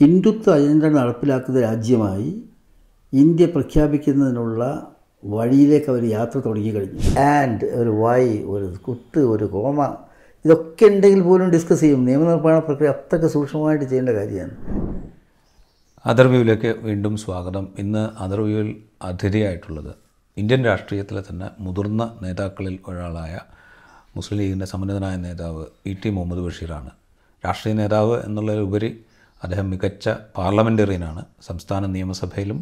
Hindutva agenda നടപ്പിലാക്കുന്ന രാജ്യമായി India പ്രഖ്യാപിക്കുന്നതിനുള്ള വഴിയിലേക്ക് അവർ യാത്ര തുടങ്ങി കഴിഞ്ഞു ആൻഡ് ഒരു വൈ ഒരു കുത്ത് ഒരു കോമ ഇതൊക്കെ ഉണ്ടെങ്കിൽ പോലും ഡിസ്കസ് ചെയ്യും. നിയമനിർമ്മാണ പ്രക്രിയ അത്രയ്ക്ക് സൂക്ഷ്മമായിട്ട് ചെയ്യേണ്ട കാര്യമാണ്. അതർവ്യൂവിലേക്ക് വീണ്ടും സ്വാഗതം. ഇന്ന് അതർവ്യൂവിൽ അതിഥിയായിട്ടുള്ളത് ഇന്ത്യൻ രാഷ്ട്രീയത്തിലെ തന്നെ മുതിർന്ന നേതാക്കളിൽ ഒരാളായ മുസ്ലിം ലീഗിന്റെ സമന്നതനായ നേതാവ് ഇ ടി മുഹമ്മദ് ബഷീറാണ്. രാഷ്ട്രീയ നേതാവ് എന്നുള്ളതിലുപരി അദ്ദേഹം മികച്ച പാർലമെന്റേറിയനാണ് സംസ്ഥാന നിയമസഭയിലും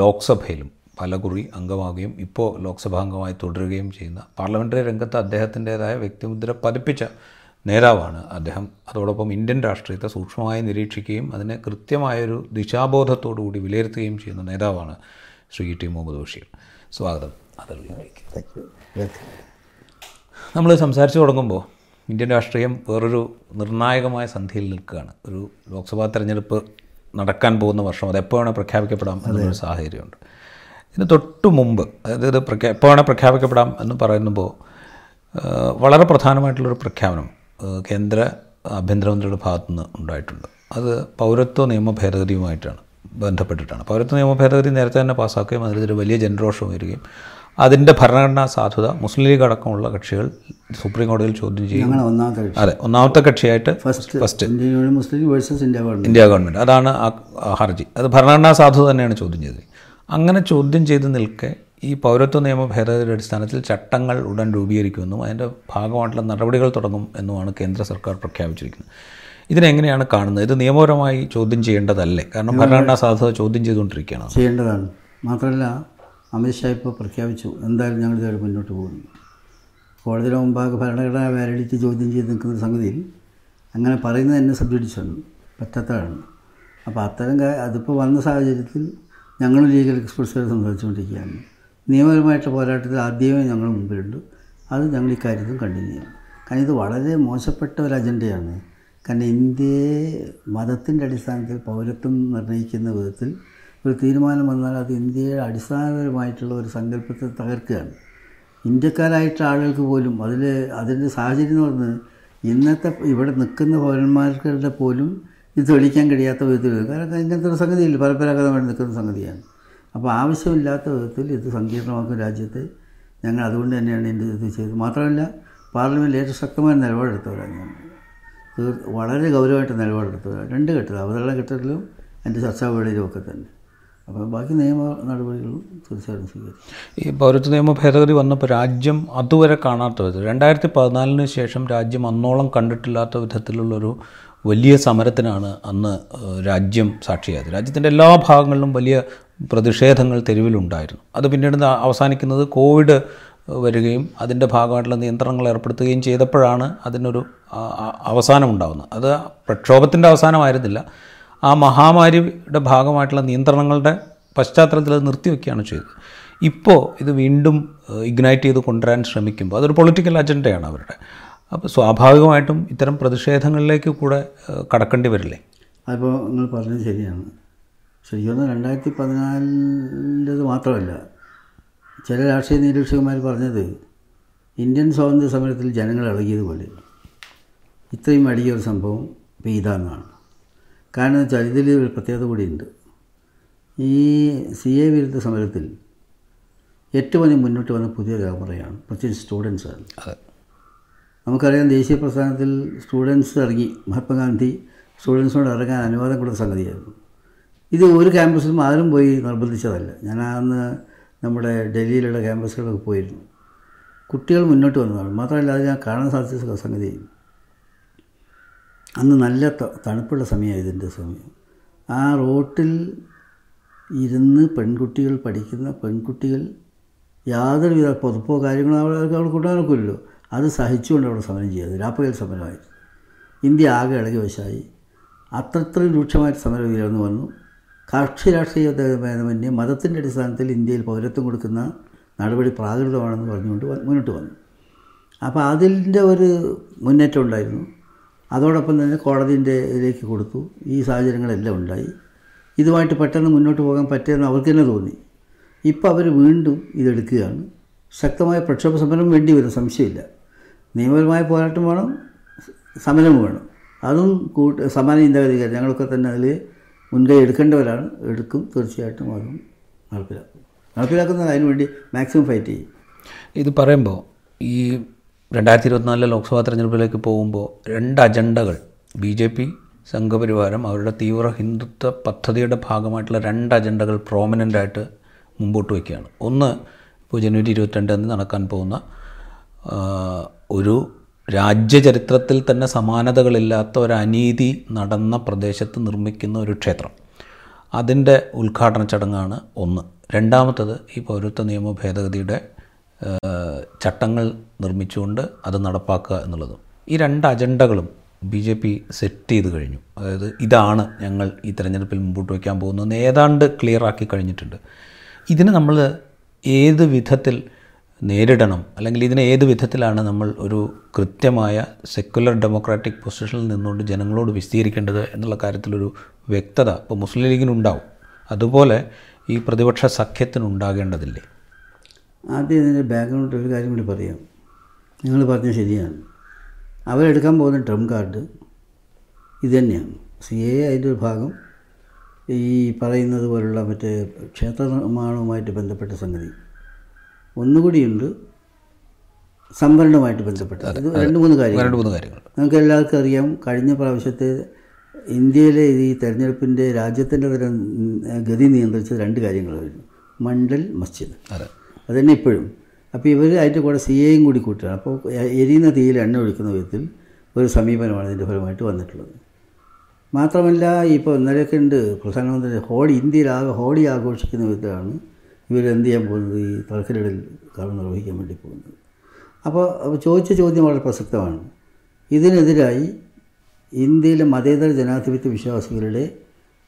ലോക്സഭയിലും പലകുറി അംഗമാവുകയും ഇപ്പോൾ ലോക്സഭാ അംഗമായി തുടരുകയും ചെയ്യുന്ന പാർലമെന്ററി രംഗത്ത് അദ്ദേഹത്തിന്റേതായ വ്യക്തിമുദ്ര പതിപ്പിച്ച നേതാവാണ് അദ്ദേഹം. അതോടൊപ്പം ഇന്ത്യൻ രാഷ്ട്രീയത്തെ സൂക്ഷ്മമായി നിരീക്ഷിക്കുകയും അതിനെ കൃത്യമായൊരു ദിശാബോധത്തോടു കൂടി വിലയിരുത്തുകയും ചെയ്യുന്ന നേതാവാണ് ശ്രീ ടി മുഹമ്മദ് ബഷീർ. സ്വാഗതം. അതറിയിലേക്ക് വെൽക്കം നമ്മൾ സംസാരിച്ചു തുടങ്ങുമ്പോൾ ഇന്ത്യൻ രാഷ്ട്രീയം വേറൊരു നിർണായകമായ സന്ധിയിൽ നിൽക്കുകയാണ്. ഒരു ലോക്സഭാ തെരഞ്ഞെടുപ്പ് നടക്കാൻ പോകുന്ന വർഷം അത് എപ്പോൾ വേണേൽ പ്രഖ്യാപിക്കപ്പെടാം എന്നൊരു സാഹചര്യമുണ്ട്. ഇതിന് തൊട്ട് മുമ്പ് അതായത് ഇത് പ്രഖ്യാ എപ്പോൾ വേണേൽ പ്രഖ്യാപിക്കപ്പെടാം എന്ന് പറയുമ്പോൾ വളരെ പ്രധാനമായിട്ടുള്ളൊരു പ്രഖ്യാപനം കേന്ദ്ര ആഭ്യന്തരമന്ത്രിയുടെ ഭാഗത്തുനിന്ന് ഉണ്ടായിട്ടുണ്ട്. അത് പൗരത്വ നിയമ ഭേദഗതിയുമായിട്ടാണ് ബന്ധപ്പെട്ടിട്ടാണ്. പൗരത്വ നിയമ ഭേദഗതി നേരത്തെ തന്നെ പാസ്സാക്കുകയും അതിലൊരു വലിയ ജനരോഷം വരികയും അതിന്റെ ഭരണഘടനാ സാധുത മുസ്ലിം ലീഗ് അടക്കമുള്ള കക്ഷികൾ സുപ്രീം കോടതിയിൽ ചോദ്യം ചെയ്യും. അതെ ഒന്നാമത്തെ കക്ഷിയായിട്ട് ഫസ്റ്റ് ഇന്ത്യ ഗവൺമെന്റ് അതാണ് ആ ഹർജി. അത് ഭരണഘടനാ സാധുത തന്നെയാണ് ചോദ്യം ചെയ്തത്. അങ്ങനെ ചോദ്യം ചെയ്ത് നിൽക്കെ ഈ പൗരത്വ നിയമ ഭേദഗതിയുടെ അടിസ്ഥാനത്തിൽ ചട്ടങ്ങൾ ഉടൻ രൂപീകരിക്കുമെന്നും അതിന്റെ ഭാഗമായിട്ടുള്ള നടപടികൾ തുടങ്ങും എന്നുമാണ് കേന്ദ്ര സർക്കാർ പ്രഖ്യാപിച്ചിരിക്കുന്നത്. ഇതിനെങ്ങനെയാണ് കാണുന്നത്? ഇത് നിയമപരമായി ചോദ്യം ചെയ്യേണ്ടതല്ലേ? കാരണം ഭരണഘടനാ സാധുത ചോദ്യം ചെയ്തുകൊണ്ടിരിക്കുകയാണ്. ചെയ്യേണ്ടതാണ്. മാത്രമല്ല അമിത്ഷാ ഇപ്പോൾ പ്രഖ്യാപിച്ചു എന്തായാലും ഞങ്ങൾ ഇതുവരെ മുന്നോട്ട് പോകുന്നു കോടതിയുടെ മുമ്പാകെ ഭരണഘടനാ വാലിഡിറ്റി ചോദ്യം ചെയ്ത് നിൽക്കുന്ന സംഗതിയിൽ അങ്ങനെ പറയുന്നത് എന്നെ സബ്ജഡിച്ചാണ് പറ്റാത്തതാണ്. അപ്പോൾ അത്തരം അതിപ്പോൾ വന്ന സാഹചര്യത്തിൽ ഞങ്ങൾ ലീഗൽ എക്സ്പെർട്സുകാരെ സംസാരിച്ചുകൊണ്ടിരിക്കുകയാണ്. നിയമപരമായിട്ട് പോരാട്ടത്തിൽ ആദ്യമേ ഞങ്ങൾ മുമ്പിലുണ്ട്. അത് ഞങ്ങൾ ഈ കാര്യത്തിൽ കണ്ടിന്യൂ ചെയ്യണം. കാരണം ഇത് വളരെ മോശപ്പെട്ട ഒരു അജണ്ടയാണ്. കാരണം ഇന്ത്യയെ മതത്തിന്റെ അടിസ്ഥാനത്തിൽ പൗരത്വം നിർണയിക്കുന്ന വിധത്തിൽ ഒരു തീരുമാനം വന്നാൽ അത് ഇന്ത്യയുടെ അടിസ്ഥാനപരമായിട്ടുള്ള ഒരു സങ്കല്പത്തെ തകർക്കുകയാണ്. ഇന്ത്യക്കാരായിട്ടുള്ള ആളുകൾക്ക് പോലും അതിൽ അതിന്റെ സാഹചര്യം എന്ന് പറഞ്ഞത് ഇന്നത്തെ ഇവിടെ നിൽക്കുന്ന പൗരന്മാർക്കുടെ പോലും ഇത് തെളിയിക്കാൻ കഴിയാത്ത വിധത്തിൽ കാരണം ഇങ്ങനത്തെ ഒരു സംഗതിയില്ല. പരമ്പരാഗതമായിട്ട് നിൽക്കുന്ന സംഗതിയാണ്. അപ്പോൾ ആവശ്യമില്ലാത്ത വിധത്തിൽ ഇത് സങ്കീർണമാക്കുന്ന രാജ്യത്തെ ഞങ്ങൾ അതുകൊണ്ട് തന്നെയാണ് എന്റെ ഇത് ചെയ്തത്. മാത്രമല്ല പാർലമെന്റിൽ ഏറ്റവും ശക്തമായ നിലപാടെടുത്തവരാണ് ഞാൻ വളരെ ഗൗരവമായിട്ട് നിലപാടെടുത്തവരാണ്. രണ്ട് ഘട്ടത്തിൽ അവതരണ ഘട്ടത്തിലും എന്റെ ചർച്ചാ വേളയിലും ഒക്കെ തന്നെ. അപ്പോൾ ബാക്കി നിയമ നടപടികളും തീർച്ചയായിട്ടും സ്വീകരിക്കും. ഈ പൗരത്വ നിയമ ഭേദഗതി വന്നപ്പോൾ രാജ്യം അതുവരെ കാണാത്ത വിധത്തിൽ രണ്ടായിരത്തി പതിനാലിന് ശേഷം രാജ്യം അന്നോളം കണ്ടിട്ടില്ലാത്ത വിധത്തിലുള്ളൊരു വലിയ സമരത്തിനാണ് അന്ന് രാജ്യം സാക്ഷിയായത്. രാജ്യത്തിന്റെ എല്ലാ ഭാഗങ്ങളിലും വലിയ പ്രതിഷേധങ്ങൾ തെരുവിലുണ്ടായിരുന്നു. അത് പിന്നീട് അവസാനിക്കുന്നത് കോവിഡ് വരികയും അതിന്റെ ഭാഗമായിട്ടുള്ള നിയന്ത്രണങ്ങൾ ഏർപ്പെടുത്തുകയും ചെയ്തപ്പോഴാണ് അതിനൊരു ആ- ആ- അവസാനം ഉണ്ടാകുന്നത് അത് പ്രക്ഷോഭത്തിന്റെ അവസാനമായിരുന്നില്ല. ആ മഹാമാരിയുടെ ഭാഗമായിട്ടുള്ള നിയന്ത്രണങ്ങളുടെ പശ്ചാത്തലത്തിൽ അത് നിർത്തിവെക്കുകയാണ് ചെയ്തത്. ഇപ്പോൾ ഇത് വീണ്ടും ഇഗ്നൈറ്റ് ചെയ്ത് കൊണ്ടുവരാൻ ശ്രമിക്കുമ്പോൾ അതൊരു പൊളിറ്റിക്കൽ അജണ്ടയാണ് അവരുടെ. അപ്പോൾ സ്വാഭാവികമായിട്ടും ഇത്തരം പ്രതിഷേധങ്ങളിലേക്ക് കൂടെ കടക്കേണ്ടി വരില്ലേ? അതിപ്പോൾ നിങ്ങൾ പറഞ്ഞത് ശരിയാണ്. ശരിക്കും രണ്ടായിരത്തി പതിനാലിന്റെത് മാത്രമല്ല ചില രാഷ്ട്രീയ നിരീക്ഷകന്മാർ പറഞ്ഞത് ഇന്ത്യൻ സ്വാതന്ത്ര്യ സമരത്തിൽ ജനങ്ങൾ ഇളകിയതുപോലെ ഇത്രയും അടിയൊരു സംഭവം ഇപ്പോൾ ഇതാണെന്നാണ് കാരണം വെച്ചാൽ ഇതിൽ ഒരു പ്രത്യേകത കൂടിയുണ്ട്. ഈ സി എ വിരുദ്ധ സമരത്തിൽ ഏറ്റവും അധികം മുന്നോട്ട് വന്ന പുതിയ തലമുറയാണ് പ്രത്യേകിച്ച് സ്റ്റുഡൻസാണ് നമുക്കറിയാം ദേശീയ പ്രസ്ഥാനത്തിൽ സ്റ്റുഡൻസ് ഇറങ്ങി. മഹാത്മാഗാന്ധി സ്റ്റുഡൻസിനോട് ഇറങ്ങാൻ അനുവാദം കൊടുത്ത സംഗതിയായിരുന്നു. ഇത് ഒരു ക്യാമ്പസിലും ആരും പോയി നിർബന്ധിച്ചതല്ല. ഞാൻ അന്ന് നമ്മുടെ ഡൽഹിയിലുള്ള ക്യാമ്പസുകളൊക്കെ പോയിരുന്നു. കുട്ടികൾ മുന്നോട്ട് വന്നതാണ്. മാത്രമല്ല അത് ഞാൻ കാണാൻ സാധിച്ച സംഗതി അന്ന് നല്ല തണുപ്പുള്ള സമയമാണ് ഇതിന്റെ സമയം. ആ റോട്ടിൽ ഇരുന്ന് പെൺകുട്ടികൾ പഠിക്കുന്ന പെൺകുട്ടികൾ യാതൊരുവിധ പൊതുപ്പോ കാര്യങ്ങളോ അവർക്ക് അവിടെ കൊണ്ടുപോകാനൊക്കില്ലല്ലോ. അത് സഹിച്ചുകൊണ്ട് അവിടെ സമരം ചെയ്തത് രാപ്പകൽ സമരമായി ഇന്ത്യ ആകെ ഇളകി വശമായി അത്രത്രയും രൂക്ഷമായിട്ട് സമരം ഉയർന്നു വന്നു. കക്ഷി രാഷ്ട്രീയ ഭേദമന്യേ മതത്തിന്റെ അടിസ്ഥാനത്തിൽ ഇന്ത്യയിൽ പൗരത്വം കൊടുക്കുന്ന നടപടി പ്രാകൃതമാണെന്ന് പറഞ്ഞുകൊണ്ട് മുന്നോട്ട് വന്നു. അപ്പോൾ അതിന്റെ ഒരു മുന്നേറ്റം ഉണ്ടായിരുന്നു. അതോടൊപ്പം തന്നെ കോടതിന്റെ ഇതിലേക്ക് കൊടുത്തു. ഈ സാഹചര്യങ്ങളെല്ലാം ഉണ്ടായി. ഇതുമായിട്ട് പെട്ടെന്ന് മുന്നോട്ട് പോകാൻ പറ്റിയെന്ന് അവർക്ക് തന്നെ തോന്നി. ഇപ്പോൾ അവർ വീണ്ടും ഇതെടുക്കുകയാണ്. ശക്തമായ പ്രക്ഷോഭ സമരം വേണ്ടി വരും സംശയമില്ല. നിയമപരമായ പോരാട്ടം വേണം സമരം വേണം. അതും കൂട്ട് സമാന ചിന്താഗതിക്കാർ ഞങ്ങളൊക്കെ തന്നെ അതിൽ മുൻകൈ എടുക്കേണ്ടവരാണ്. എടുക്കും തീർച്ചയായിട്ടും അതും നടപ്പിലാക്കും. നടപ്പിലാക്കുന്നത് അതിനുവേണ്ടി മാക്സിമം ഫൈറ്റ് ചെയ്യും. ഇത് പറയുമ്പോൾ ഈ രണ്ടായിരത്തി ഇരുപത്തിനാലിലെ ലോക്സഭാ തെരഞ്ഞെടുപ്പിലേക്ക് പോകുമ്പോൾ രണ്ട് അജണ്ടകൾ ബി ജെ പി സംഘപരിവാരം അവരുടെ തീവ്ര ഹിന്ദുത്വ പദ്ധതിയുടെ ഭാഗമായിട്ടുള്ള രണ്ട് അജണ്ടകൾ പ്രോമിനന്റ് ആയിട്ട് മുമ്പോട്ട് വയ്ക്കുകയാണ്. ഒന്ന് ഇപ്പോൾ ജനുവരി ഇരുപത്തിരണ്ടിന് നടക്കാൻ പോകുന്ന ഒരു രാജ്യചരിത്രത്തിൽ തന്നെ സമാനതകളില്ലാത്ത ഒരു അനീതി നടന്ന പ്രദേശത്ത് നിർമ്മിക്കുന്ന ഒരു ക്ഷേത്രം. അതിന്റെ ഉദ്ഘാടന ചടങ്ങാണ് ഒന്ന്. രണ്ടാമത്തത് ഈ പൗരത്വ നിയമ ഭേദഗതിയുടെ ചട്ടങ്ങൾ നിർമ്മിച്ചുകൊണ്ട് അത് നടപ്പാക്കുക എന്നുള്ളതും ഈ രണ്ട് അജണ്ടകളും ബി ജെ പി സെറ്റ് ചെയ്ത് കഴിഞ്ഞു. അതായത് ഇതാണ് ഞങ്ങൾ ഈ തെരഞ്ഞെടുപ്പിൽ മുമ്പോട്ട് വയ്ക്കാൻ പോകുന്നതെന്ന് ഏതാണ്ട് ക്ലിയർ ആക്കി കഴിഞ്ഞിട്ടുണ്ട്. ഇതിന് നമ്മൾ ഏത് വിധത്തിൽ നേരിടണം? അല്ലെങ്കിൽ ഇതിനെ ഏത് വിധത്തിലാണ് നമ്മൾ ഒരു കൃത്യമായ സെക്യുലർ ഡെമോക്രാറ്റിക് പൊസിഷനിൽ നിന്നുകൊണ്ട് ജനങ്ങളോട് വിശദീകരിക്കേണ്ടത് എന്നുള്ള കാര്യത്തിലൊരു വ്യക്തത ഇപ്പോൾ മുസ്ലിം ലീഗിനുണ്ടാവും അതുപോലെ ഈ പ്രതിപക്ഷ സഖ്യത്തിനുണ്ടാകേണ്ടതില്ലേ? ആദ്യം ഇതിന്റെ ബാക്ക്ഗ്രൗണ്ട് ഒരു കാര്യം കൂടി പറയാം. നിങ്ങൾ പറഞ്ഞത് ശരിയാണ്. അവരെടുക്കാൻ പോകുന്ന ട്രം കാർഡ് ഇത് തന്നെയാണ് സി എ അതിന്റെ ഒരു ഭാഗം ഈ പറയുന്നത് പോലുള്ള മറ്റേ ക്ഷേത്ര നിർമ്മാണവുമായിട്ട് ബന്ധപ്പെട്ട സംഗതി. ഒന്നുകൂടിയുണ്ട് സംവരണവുമായിട്ട് ബന്ധപ്പെട്ട. ഇത് രണ്ട് മൂന്ന് കാര്യങ്ങൾ. രണ്ട് മൂന്ന് കാര്യങ്ങൾ. നമുക്ക് എല്ലാവർക്കും അറിയാം കഴിഞ്ഞ പ്രാവശ്യത്തെ ഇന്ത്യയിലെ ഈ തെരഞ്ഞെടുപ്പിന്റെ രാജ്യത്തിന്റെ തരം ഗതി നിയന്ത്രിച്ച രണ്ട് കാര്യങ്ങളായിരുന്നു. മണ്ഡൽ മസ്ജിദ്. അതെ. അതുതന്നെ ഇപ്പോഴും. അപ്പോൾ ഇവർ അതിന്റെ കൂടെ സി എയും കൂടി കൂട്ടുകയാണ്. അപ്പോൾ എരിയുന്ന തീയിൽ എണ്ണ ഒഴിക്കുന്ന വിധത്തിൽ ഒരു സമീപനമാണ് ഇതിന്റെ ഫലമായിട്ട് വന്നിട്ടുള്ളത്. മാത്രമല്ല ഇപ്പോൾ ഇന്നലെയൊക്കെ ഉണ്ട് പ്രധാനമന്ത്രി ഹോളി ഇന്ത്യയിലാകെ ഹോളി ആഘോഷിക്കുന്ന വിധത്തിലാണ് എന്ത് ചെയ്യാൻ പോകുന്നത്? ഈ തറക്കല്ലിടൽ കടം നിർവഹിക്കാൻ വേണ്ടി പോകുന്നത്. അപ്പോൾ ചോദിച്ച ചോദ്യം വളരെ പ്രസക്തമാണ്. ഇതിനെതിരായി ഇന്ത്യയിലെ മതേതര ജനാധിപത്യ വിശ്വാസികളുടെ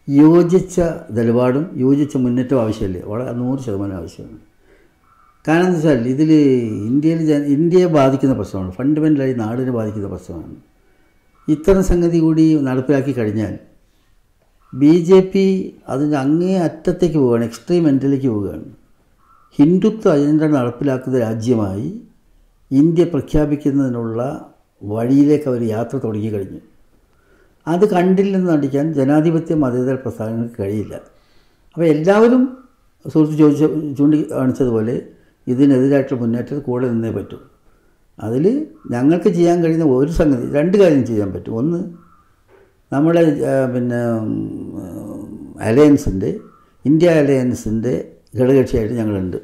യോജിച്ച നിലപാടും യോജിച്ച മുന്നേറ്റവും ആവശ്യമല്ലേ? വളരെ നൂറ് ശതമാനം ആവശ്യമാണ്. കാരണം എന്താ വെച്ചാൽ ഇതിൽ ഇന്ത്യയിൽ ഇന്ത്യയെ ബാധിക്കുന്ന പ്രശ്നമാണ്. ഫണ്ടമെന്റലായി നാടിനെ ബാധിക്കുന്ന പ്രശ്നമാണ്. ഇത്തരം സംഗതി കൂടി നടപ്പിലാക്കി കഴിഞ്ഞാൽ ബി ജെ പി അതിന്റെ അങ്ങേ അറ്റത്തേക്ക് പോവുകയാണ് എക്സ്ട്രീം എൻഡിലേക്ക് പോവുകയാണ്. ഹിന്ദുത്വ അജണ്ട നടപ്പിലാക്കുന്ന രാജ്യമായി ഇന്ത്യ പ്രഖ്യാപിക്കുന്നതിനുള്ള വഴിയിലേക്ക് അവർ യാത്ര തുടങ്ങി കഴിഞ്ഞു അത് കണ്ടില്ലെന്ന് നടിക്കാൻ ജനാധിപത്യ മതേതര പ്രസ്ഥാനങ്ങൾക്ക് കഴിയില്ല. അപ്പോൾ എല്ലാവരും സുഹൃത്ത് ചോദിച്ച ചൂണ്ടി കാണിച്ചതുപോലെ ഇതിനെതിരായിട്ടുള്ള മുന്നേറ്റത്തിൽ കൂടെ നിന്നേ പറ്റൂ. അതിൽ ഞങ്ങൾക്ക് ചെയ്യാൻ കഴിയുന്ന ഒരു സംഗതി രണ്ട് കാര്യം ചെയ്യാൻ പറ്റും. ഒന്ന് നമ്മുടെ ആ, പിന്നെ അലയൻസിന്റെ ഇന്ത്യ അലയൻസിന്റെ ഘടകകക്ഷിയായിട്ട് ഞങ്ങളുണ്ട്.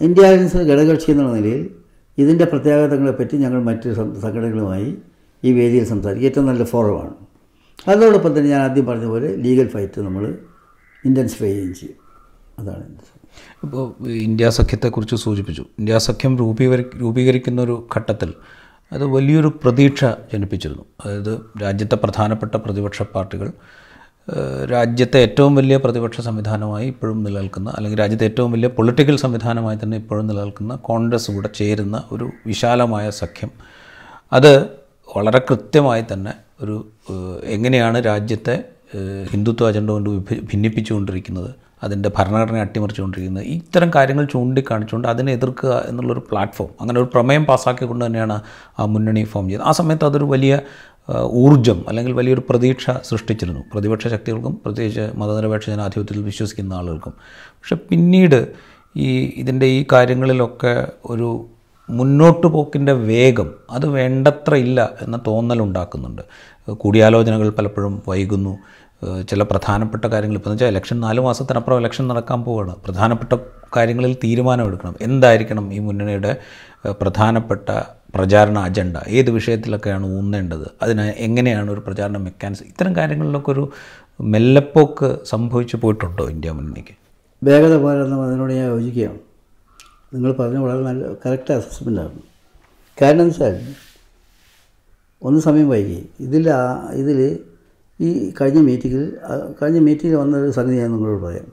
ഇന്ത്യ അലയൻസിന്റെ ഘടകകക്ഷി എന്നുള്ള നിലയിൽ ഇതിന്റെ പ്രത്യാഘാതങ്ങളെപ്പറ്റി ഞങ്ങൾ മറ്റ് സംഘടനകളുമായി ഈ വേദിയിൽ സംസാരിക്കും. ഏറ്റവും നല്ല ഫോറമാണ്. അതോടൊപ്പം തന്നെ ഞാൻ ആദ്യം പറഞ്ഞ പോലെ ലീഗൽ ഫൈറ്റ് നമ്മൾ ഇന്റൻസിഫൈ ചെയ്യുകയും ചെയ്യും. അതാണ് എന്റെ ഇപ്പോൾ ഇന്ത്യ സഖ്യത്തെക്കുറിച്ച് സൂചിപ്പിച്ചു. ഇന്ത്യ സഖ്യം രൂപീകരി രൂപീകരിക്കുന്ന ഒരു ഘട്ടത്തിൽ അത് വലിയൊരു പ്രതീക്ഷ ജനിപ്പിച്ചിരുന്നു. അതായത് രാജ്യത്തെ പ്രധാനപ്പെട്ട പ്രതിപക്ഷ പാർട്ടികൾ രാജ്യത്തെ ഏറ്റവും വലിയ പ്രതിപക്ഷ സംവിധാനമായി ഇപ്പോഴും നിലനിൽക്കുന്ന അല്ലെങ്കിൽ രാജ്യത്തെ ഏറ്റവും വലിയ പൊളിറ്റിക്കൽ സംവിധാനമായി തന്നെ ഇപ്പോഴും നിലനിൽക്കുന്ന കോൺഗ്രസ് കൂടെ ചേരുന്ന ഒരു വിശാലമായ സഖ്യം. അത് വളരെ കൃത്യമായി തന്നെ ഒരു എങ്ങനെയാണ് രാജ്യത്തെ ഹിന്ദുത്വ അജണ്ട കൊണ്ട് ഭിന്നിപ്പിച്ചുകൊണ്ടിരിക്കുന്നത് അതിന്റെ ഭരണഘടന അട്ടിമറിച്ചുകൊണ്ടിരിക്കുന്നത് ഇത്തരം കാര്യങ്ങൾ ചൂണ്ടിക്കാണിച്ചുകൊണ്ട് അതിനെ എതിർക്കുക എന്നുള്ളൊരു പ്ലാറ്റ്ഫോം അങ്ങനെ ഒരു പ്രമേയം പാസ്സാക്കിക്കൊണ്ട് തന്നെയാണ് ആ മുന്നണി ഫോം ചെയ്തത്. ആ സമയത്ത് അതൊരു വലിയ ഊർജം ഊർജം അല്ലെങ്കിൽ വലിയൊരു പ്രതീക്ഷ സൃഷ്ടിച്ചിരുന്നു. പ്രതിപക്ഷ ശക്തികൾക്കും പ്രത്യേകിച്ച് മതനിരപേക്ഷ ജനാധിപത്യത്തിൽ വിശ്വസിക്കുന്ന ആളുകൾക്കും. പക്ഷെ പിന്നീട് ഈ ഇതിന്റെ ഈ കാര്യങ്ങളിലൊക്കെ ഒരു മുന്നോട്ട് പോക്കിന്റെ വേഗം അത് വേണ്ടത്ര ഇല്ല എന്ന തോന്നലുണ്ടാക്കുന്നുണ്ട്. കൂടിയാലോചനകൾ പലപ്പോഴും വൈകുന്നു. ചില പ്രധാനപ്പെട്ട കാര്യങ്ങൾ. ഇപ്പോൾ വെച്ചാൽ ഇലക്ഷൻ നാല് മാസത്തിനപ്പുറം ഇലക്ഷൻ നടക്കാൻ പോവുകയാണ് പ്രധാനപ്പെട്ട കാര്യങ്ങളിൽ തീരുമാനമെടുക്കണം എന്തായിരിക്കണം ഈ മുന്നണിയുടെ പ്രധാനപ്പെട്ട പ്രചാരണ അജണ്ട ഏത് വിഷയത്തിലൊക്കെയാണ് ഊന്നേണ്ടത്? അതിന് എങ്ങനെയാണ് ഒരു പ്രചാരണ മെക്കാനിസം ഇത്തരം കാര്യങ്ങളിലൊക്കെ ഒരു മെല്ലപ്പോക്ക് സംഭവിച്ചു പോയിട്ടുണ്ടോ ഇന്ത്യ മുന്നണിക്ക്? വേഗത പോലെന്ന് അതിനോട് ഞാൻ യോജിക്കുകയാണ്. നിങ്ങൾ പറഞ്ഞ വളരെ നല്ല കറക്റ്റ് അസസ്മെന്റാണ് കാരണം വെച്ചാൽ ഒന്ന് സമയം വൈകി. ഇതിൽ ഇതിൽ ഈ കഴിഞ്ഞ മീറ്റിങ്ങിൽ കഴിഞ്ഞ മീറ്റിങ്ങിൽ വന്നൊരു സംഗതി ഞാൻ നിങ്ങളോട് പറയാം.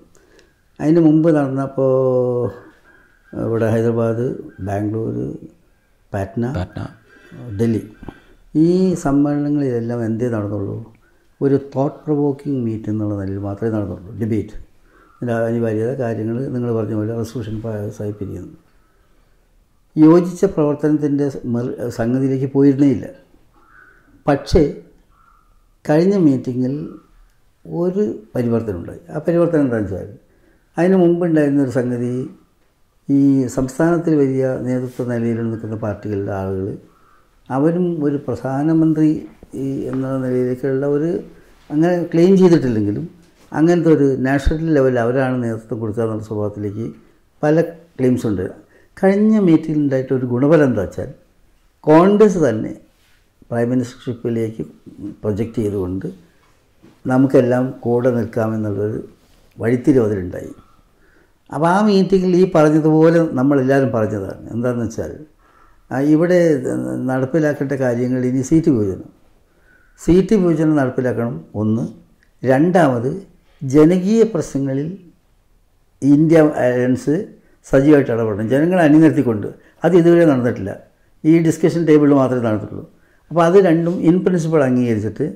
അതിന് മുമ്പ് നടന്നപ്പോൾ ഇവിടെ ഹൈദരാബാദ് ബാംഗ്ലൂർ പാറ്റ്ന പാറ്റ്ന. ഡൽഹി. ഈ സമ്മേളനങ്ങളിലെല്ലാം എന്തേ നടന്നുള്ളൂ? ഒരു തോട്ട് പ്രൊവോക്കിംഗ് മീറ്റ് എന്നുള്ള നിലയിൽ മാത്രമേ നടന്നുള്ളൂ. ഡിബേറ്റ് അതിന്റെ അനിവാര്യത കാര്യങ്ങൾ നിങ്ങൾ പറഞ്ഞ പോലെ റെസൊല്യൂഷൻ സഹിപ്പിക്കുന്നു യോജിച്ച പ്രവർത്തനത്തിന്റെ സംഗതിയിലേക്ക് പോയിരുന്നേ ഇല്ല. പക്ഷേ കഴിഞ്ഞ മീറ്റിങ്ങിൽ ഒരു പരിവർത്തനമുണ്ടായി ആ പരിവർത്തനം എന്താണെന്ന് വെച്ചാൽ അതിന് മുമ്പുണ്ടായിരുന്ന ഒരു സംഗതി ഈ സംസ്ഥാനത്തിൽ വലിയ നേതൃത്വ നിലയിൽ നിൽക്കുന്ന പാർട്ടികളുടെ ആളുകൾ അവരും ഒരു പ്രധാനമന്ത്രി എന്ന നിലയിലേക്കുള്ള ഒരു അങ്ങനെ ക്ലെയിം ചെയ്തിട്ടില്ലെങ്കിലും അങ്ങനത്തെ ഒരു നാഷണൽ ലെവലിൽ അവരാണ് നേതൃത്വം കൊടുക്കുക എന്നുള്ള സ്വഭാവത്തിലേക്ക് പല ക്ലെയിംസ് ഉണ്ട്. കഴിഞ്ഞ മീറ്റിംഗിൽ ഉണ്ടായിട്ട് ഒരു ഗുണഫലം എന്താ വെച്ചാൽ കോൺഗ്രസ് തന്നെ പ്രൈം മിനിസ്റ്റർഷിപ്പിലേക്ക് പ്രൊജക്റ്റ് ചെയ്തുകൊണ്ട് നമുക്കെല്ലാം കൂടെ നിൽക്കാമെന്നുള്ളൊരു വഴിത്തിരിവ് അതിലുണ്ടായി അപ്പോൾ ആ മീറ്റിങ്ങിൽ ഈ പറഞ്ഞതുപോലെ നമ്മളെല്ലാവരും പറഞ്ഞതാണ്. എന്താണെന്ന് വെച്ചാൽ ഇവിടെ നടപ്പിലാക്കേണ്ട കാര്യങ്ങൾ ഇനി സീറ്റ് വിഭജനം. സീറ്റ് വിഭജനം നടപ്പിലാക്കണം ഒന്ന്. രണ്ടാമത് ജനകീയ പ്രശ്നങ്ങളിൽ ഇന്ത്യ അലയൻസ് സജീവമായിട്ട് ഇടപെടണം. ജനങ്ങളെ അണിനിർത്തിക്കൊണ്ട് അത് ഇതുവരെ നടന്നിട്ടില്ല. ഈ ഡിസ്കഷൻ ടേബിളിൽ മാത്രമേ നടന്നിട്ടുള്ളൂ. അപ്പോൾ അത് രണ്ടും ഇൻ പ്രിൻസിപ്പിൾ അംഗീകരിച്ചിട്ട്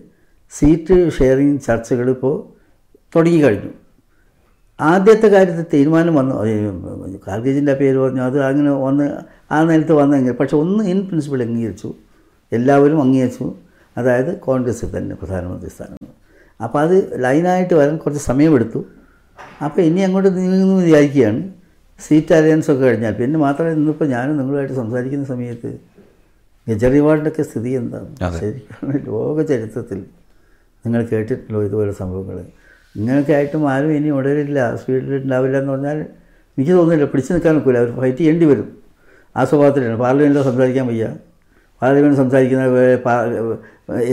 സീറ്റ് ഷെയറിങ് ചർച്ചകൾ ഇപ്പോൾ തുടങ്ങി കഴിഞ്ഞു. ആദ്യത്തെ കാര്യത്തിൽ തീരുമാനം വന്നു. കാർഗേജിന്റെ പേര് പറഞ്ഞു. അത് അങ്ങനെ വന്ന് ആ നേരത്ത് വന്നെങ്കിൽ പക്ഷെ ഒന്ന് ഇൻ പ്രിൻസിപ്പിൾ അംഗീകരിച്ചു. എല്ലാവരും അംഗീകരിച്ചു. അതായത് കോൺഗ്രസ് തന്നെ പ്രധാനമന്ത്രി സ്ഥാനം. അപ്പോൾ അത് ലൈനായിട്ട് വരാൻ കുറച്ച് സമയമെടുത്തു. അപ്പോൾ ഇനി അങ്ങോട്ട് നീങ്ങുന്നു വിചാരിക്കുകയാണ്. സീറ്റ് അലയൻസ് ഒക്കെ കഴിഞ്ഞാൽ പിന്നെ മാത്രമേ ഇന്നിപ്പോൾ ഞാനും നിങ്ങളുമായിട്ട് സംസാരിക്കുന്ന സമയത്ത് കെജ്രിവാളിന്റെയൊക്കെ സ്ഥിതി എന്താണ് ശരിക്കും ലോക ചരിത്രത്തിൽ നിങ്ങൾ കേട്ടിട്ടുള്ളൂ ഇതുപോലെ സംഭവങ്ങൾ ഇങ്ങനെയൊക്കെ ആയിട്ടും ആരും ഇനി ഉടരില്ല സ്പീഡിൽ ഉണ്ടാവില്ല എന്ന് പറഞ്ഞാൽ എനിക്ക് തോന്നുന്നില്ല. പിടിച്ചു നിൽക്കാൻ നിൽക്കില്ല അവർ ഫൈറ്റ് ചെയ്യേണ്ടി വരും. ആ സ്വഭാവത്തിലാണ്. പാർലമെന്റിൽ സംസാരിക്കാൻ വയ്യ. പാർലമെന്റ് സംസാരിക്കുന്ന